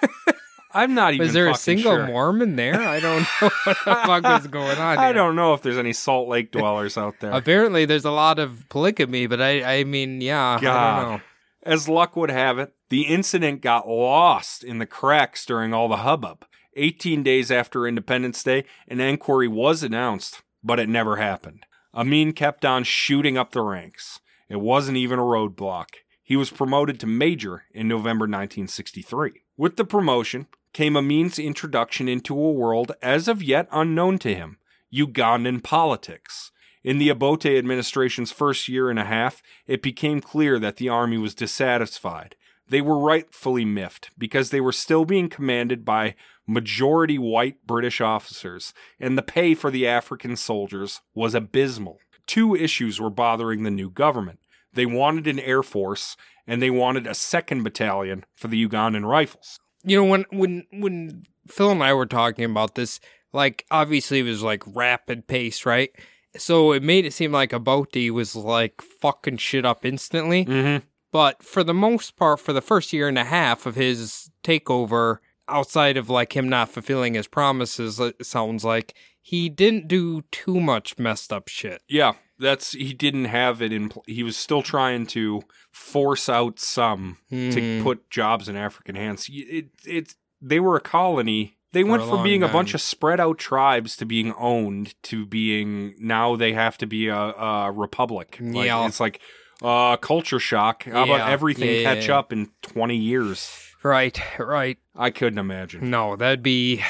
I'm not even. Is there a single sure. Mormon there? I don't know what the fuck was going on. I here. don't know if there's any Salt Lake dwellers out there. Apparently, there's a lot of polygamy, but I, I mean, yeah, I God. don't know. As luck would have it, the incident got lost in the cracks during all the hubbub. 18 days after Independence Day, an inquiry was announced, but it never happened. Amin kept on shooting up the ranks. It wasn't even a roadblock. He was promoted to major in November 1963. With the promotion came Amin's introduction into a world as of yet unknown to him Ugandan politics. In the Obote administration's first year and a half, it became clear that the army was dissatisfied. They were rightfully miffed because they were still being commanded by majority white British officers, and the pay for the African soldiers was abysmal. Two issues were bothering the new government. They wanted an air force, and they wanted a second battalion for the Ugandan Rifles. You know, when when when Phil and I were talking about this, like obviously it was like rapid pace, right? So it made it seem like Obote was like fucking shit up instantly. Mm-hmm. But for the most part, for the first year and a half of his takeover, outside of like him not fulfilling his promises, it sounds like he didn't do too much messed up shit. Yeah, that's he didn't have it in. He was still trying to force out some to Mhm. put jobs in African hands. It it they were a colony. They For went from being a bunch of spread out tribes to being owned to being now they have to be a, a republic. Like, Yeah. it's like uh, culture shock. How about everything yeah, yeah, catch yeah. up in twenty years? Right, right. I couldn't imagine. No, that'd be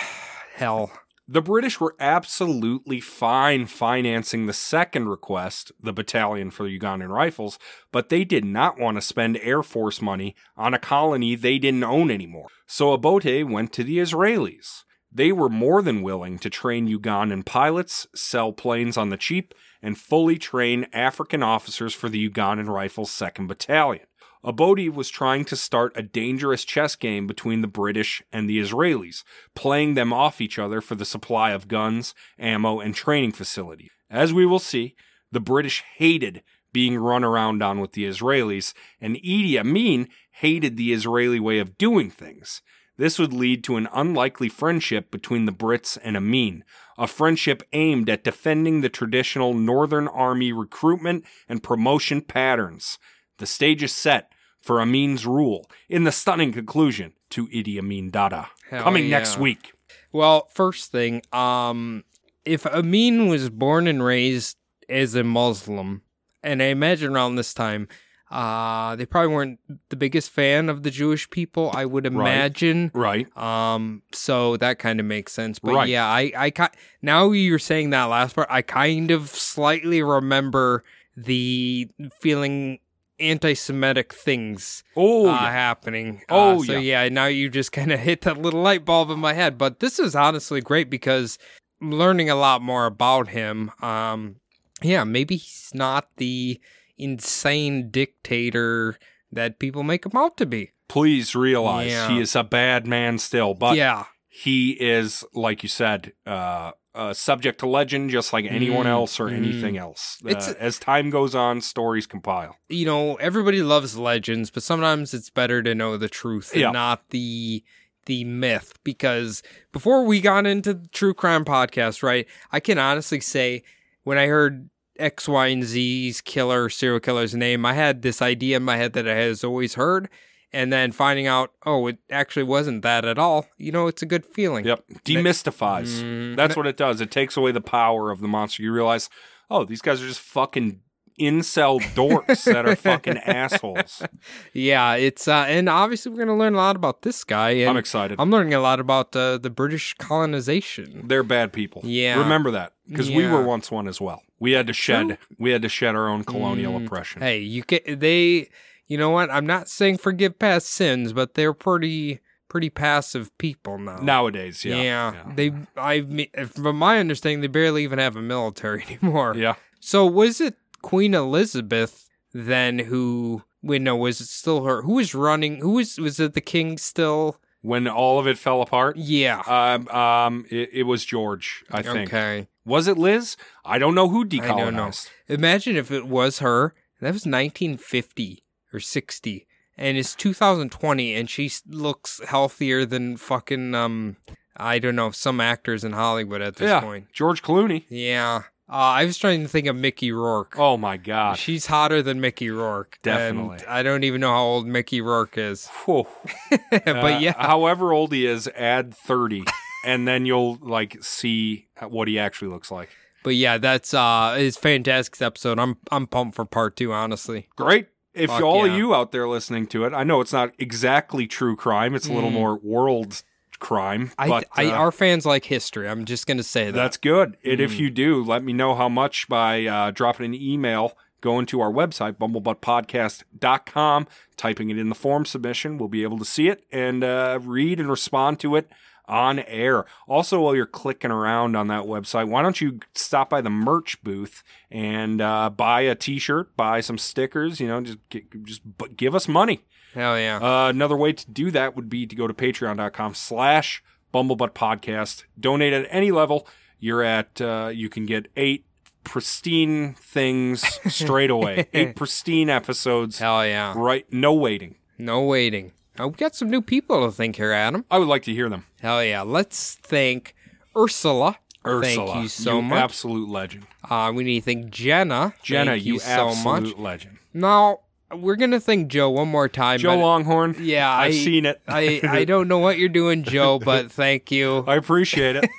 hell. The British were absolutely fine financing the second request, the battalion for the Ugandan Rifles, but they did not want to spend Air Force money on a colony they didn't own anymore. So Obote went to the Israelis. They were more than willing to train Ugandan pilots, sell planes on the cheap, and fully train African officers for the Ugandan Rifles 2nd Battalion. Obote was trying to start a dangerous chess game between the British and the Israelis, playing them off each other for the supply of guns, ammo, and training facilities. As we will see, the British hated being run around on with the Israelis, and Idi Amin hated the Israeli way of doing things. This would lead to an unlikely friendship between the Brits and Amin, a friendship aimed at defending the traditional Northern Army recruitment and promotion patterns. The stage is set for Amin's rule in the stunning conclusion to Idi Amin Dada. Hell Coming next week. Well, first thing, um, if Amin was born and raised as a Muslim, and I imagine around this time, uh, they probably weren't the biggest fan of the Jewish people. I would imagine. Right. right. Um, so that kind of makes sense. But Right. yeah, I, I, ki- now you're saying that last part, I kind of slightly remember the feeling anti-Semitic things Oh, uh, yeah. happening. Oh, Uh, so yeah. yeah. Now you just kind of hit that little light bulb in my head. But this is honestly great because I'm learning a lot more about him. Um, yeah, maybe he's not the insane dictator that people make him out to be. please realize Yeah. he is a bad man still, but yeah, he is, like you said, uh, uh, subject to legend, just like anyone Mm, else or mm. anything else. Uh, It's- as time goes on, stories compile. you know, everybody loves legends, but sometimes it's better to know the truth and Yeah. not the the myth. Because before we got into the true crime podcast, right, I can honestly say when I heard X, Y, and Z's killer serial killer's name, I had this idea in my head that I has always heard. And then finding out, oh, it actually wasn't that at all. You know, it's a good feeling. Yep, demystifies. Mm, That's what it does. It takes away the power of the monster. You realize, oh, these guys are just fucking incel dorks that are fucking assholes. Yeah, it's uh, and obviously we're gonna learn a lot about this guy. I'm excited. I'm learning a lot about uh, the British colonization. They're bad people. Yeah. Remember that. Because we were once one as well. We had to shed we had to shed our own colonial Mm. oppression. Hey, you can they. You know what? I'm not saying forgive past sins, but they're pretty pretty passive people now. Nowadays, yeah. yeah, Yeah. they. I from my understanding, they barely even have a military anymore. Yeah. So was it Queen Elizabeth then who? Wait, no, was it still her? Who was running? Who was was it? The king still? When all of it fell apart. Yeah. Um, um, it, it was George, I think. Okay. Was it Liz? I don't know who I don't know. Imagine if it was her. That was 1950 or 60, and it's 2020, and she looks healthier than fucking um. I don't know some actors in Hollywood at this yeah, point. George Clooney. Yeah. Uh, I was trying to think of Mickey Rourke. Oh my God. She's hotter than Mickey Rourke. Definitely. And I don't even know how old Mickey Rourke is. But Uh, yeah. however old he is, add thirty, and then you'll like see what he actually looks like. But yeah, that's uh it's fantastic episode. I'm I'm pumped for part two, honestly. Great. If Fuck all yeah. you out there listening to it, I know it's not exactly true crime. It's a little Mm. more world crime, I, but I uh, our fans like history. I'm just gonna say that. that's good. And if Mm. you do, let me know how much by uh, dropping an email, going to our website, bumblebuttpodcast.com, typing it in the form submission. We'll be able to see it and uh, read and respond to it on air. Also, while you're clicking around on that website, why don't you stop by the merch booth and uh, buy a T-shirt, buy some stickers? You know, just gi- just give us money. Hell yeah. Uh, another way to do that would be to go to patreon.com slash bumblebutt podcast. Donate at any level. You're at, uh, you can get eight pristine things straight away. eight pristine episodes. Hell yeah. Right. No waiting. No waiting. Oh, we got some new people to thank here, Adam. I would like to hear them. Hell yeah. Let's thank Ursula. Ursula. Thank you so much. Absolute legend. Uh, we need to thank Jenna. Jenna, thank you, you, so absolute much. legend. Now, we're going to thank Joe one more time. Joe Longhorn. Yeah, I've I, seen it. I, I don't know what you're doing, Joe, but thank you. I appreciate it.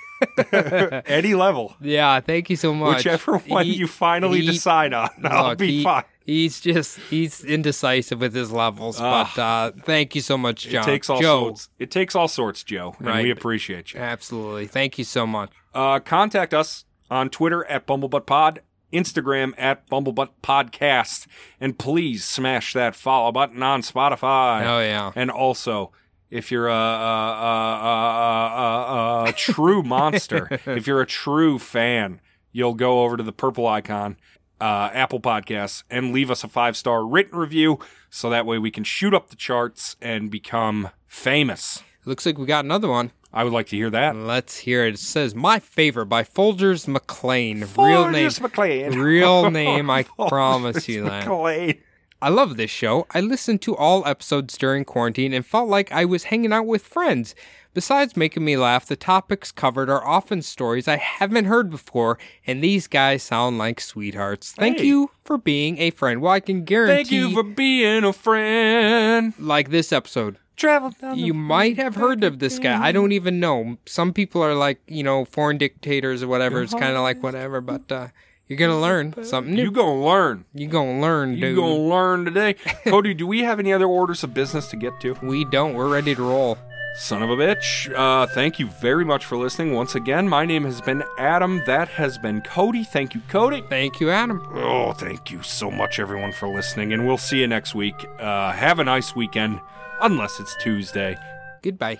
any level. Yeah, thank you so much. Whichever one He- you finally he- decide on, I'll look, be he- fine. He's just he's indecisive with his levels, Ah. but uh, thank you so much, John. It takes all Joe. sorts. It takes all sorts, Joe, and Right. we appreciate you. Absolutely, thank you so much. Uh, contact us on Twitter at BumblebuttPod, Instagram at BumblebuttPodcast, and please smash that follow button on Spotify. Oh yeah, And also, if you're a, a, a, a true monster, if you're a true fan, you'll go over to the purple icon, uh, Apple Podcasts, and leave us a five star written review so that way we can shoot up the charts and become famous. looks like we got another one. I would like to hear that. Let's hear it. It says my favorite by Folgers McLean. Real name. Folgers McLean. Real name, I promise you that. McLean. I love this show. I listened to all episodes during quarantine and felt like I was hanging out with friends. Besides making me laugh, the topics covered are often stories I haven't heard before, and these guys sound like sweethearts. Thank Hey. you for being a friend. Well, I can guarantee, Thank you for being a friend. like this episode, Travel down the you might have heard of this guy. I don't even know. Some people are like, you know, foreign dictators or whatever. It's kind of like whatever, but uh, you're gonna learn something new. You're gonna learn. You're gonna learn, dude. You dude. gonna learn today. Cody, do we have any other orders of business to get to? We don't. We're ready to roll. Son of a bitch. Uh, thank you very much for listening. Once again, my name has been Adam. That has been Cody. Thank you, Cody. Thank you, Adam. Oh, thank you so much, everyone, for listening. And we'll see you next week. Uh, have a nice weekend, unless it's Tuesday. Goodbye.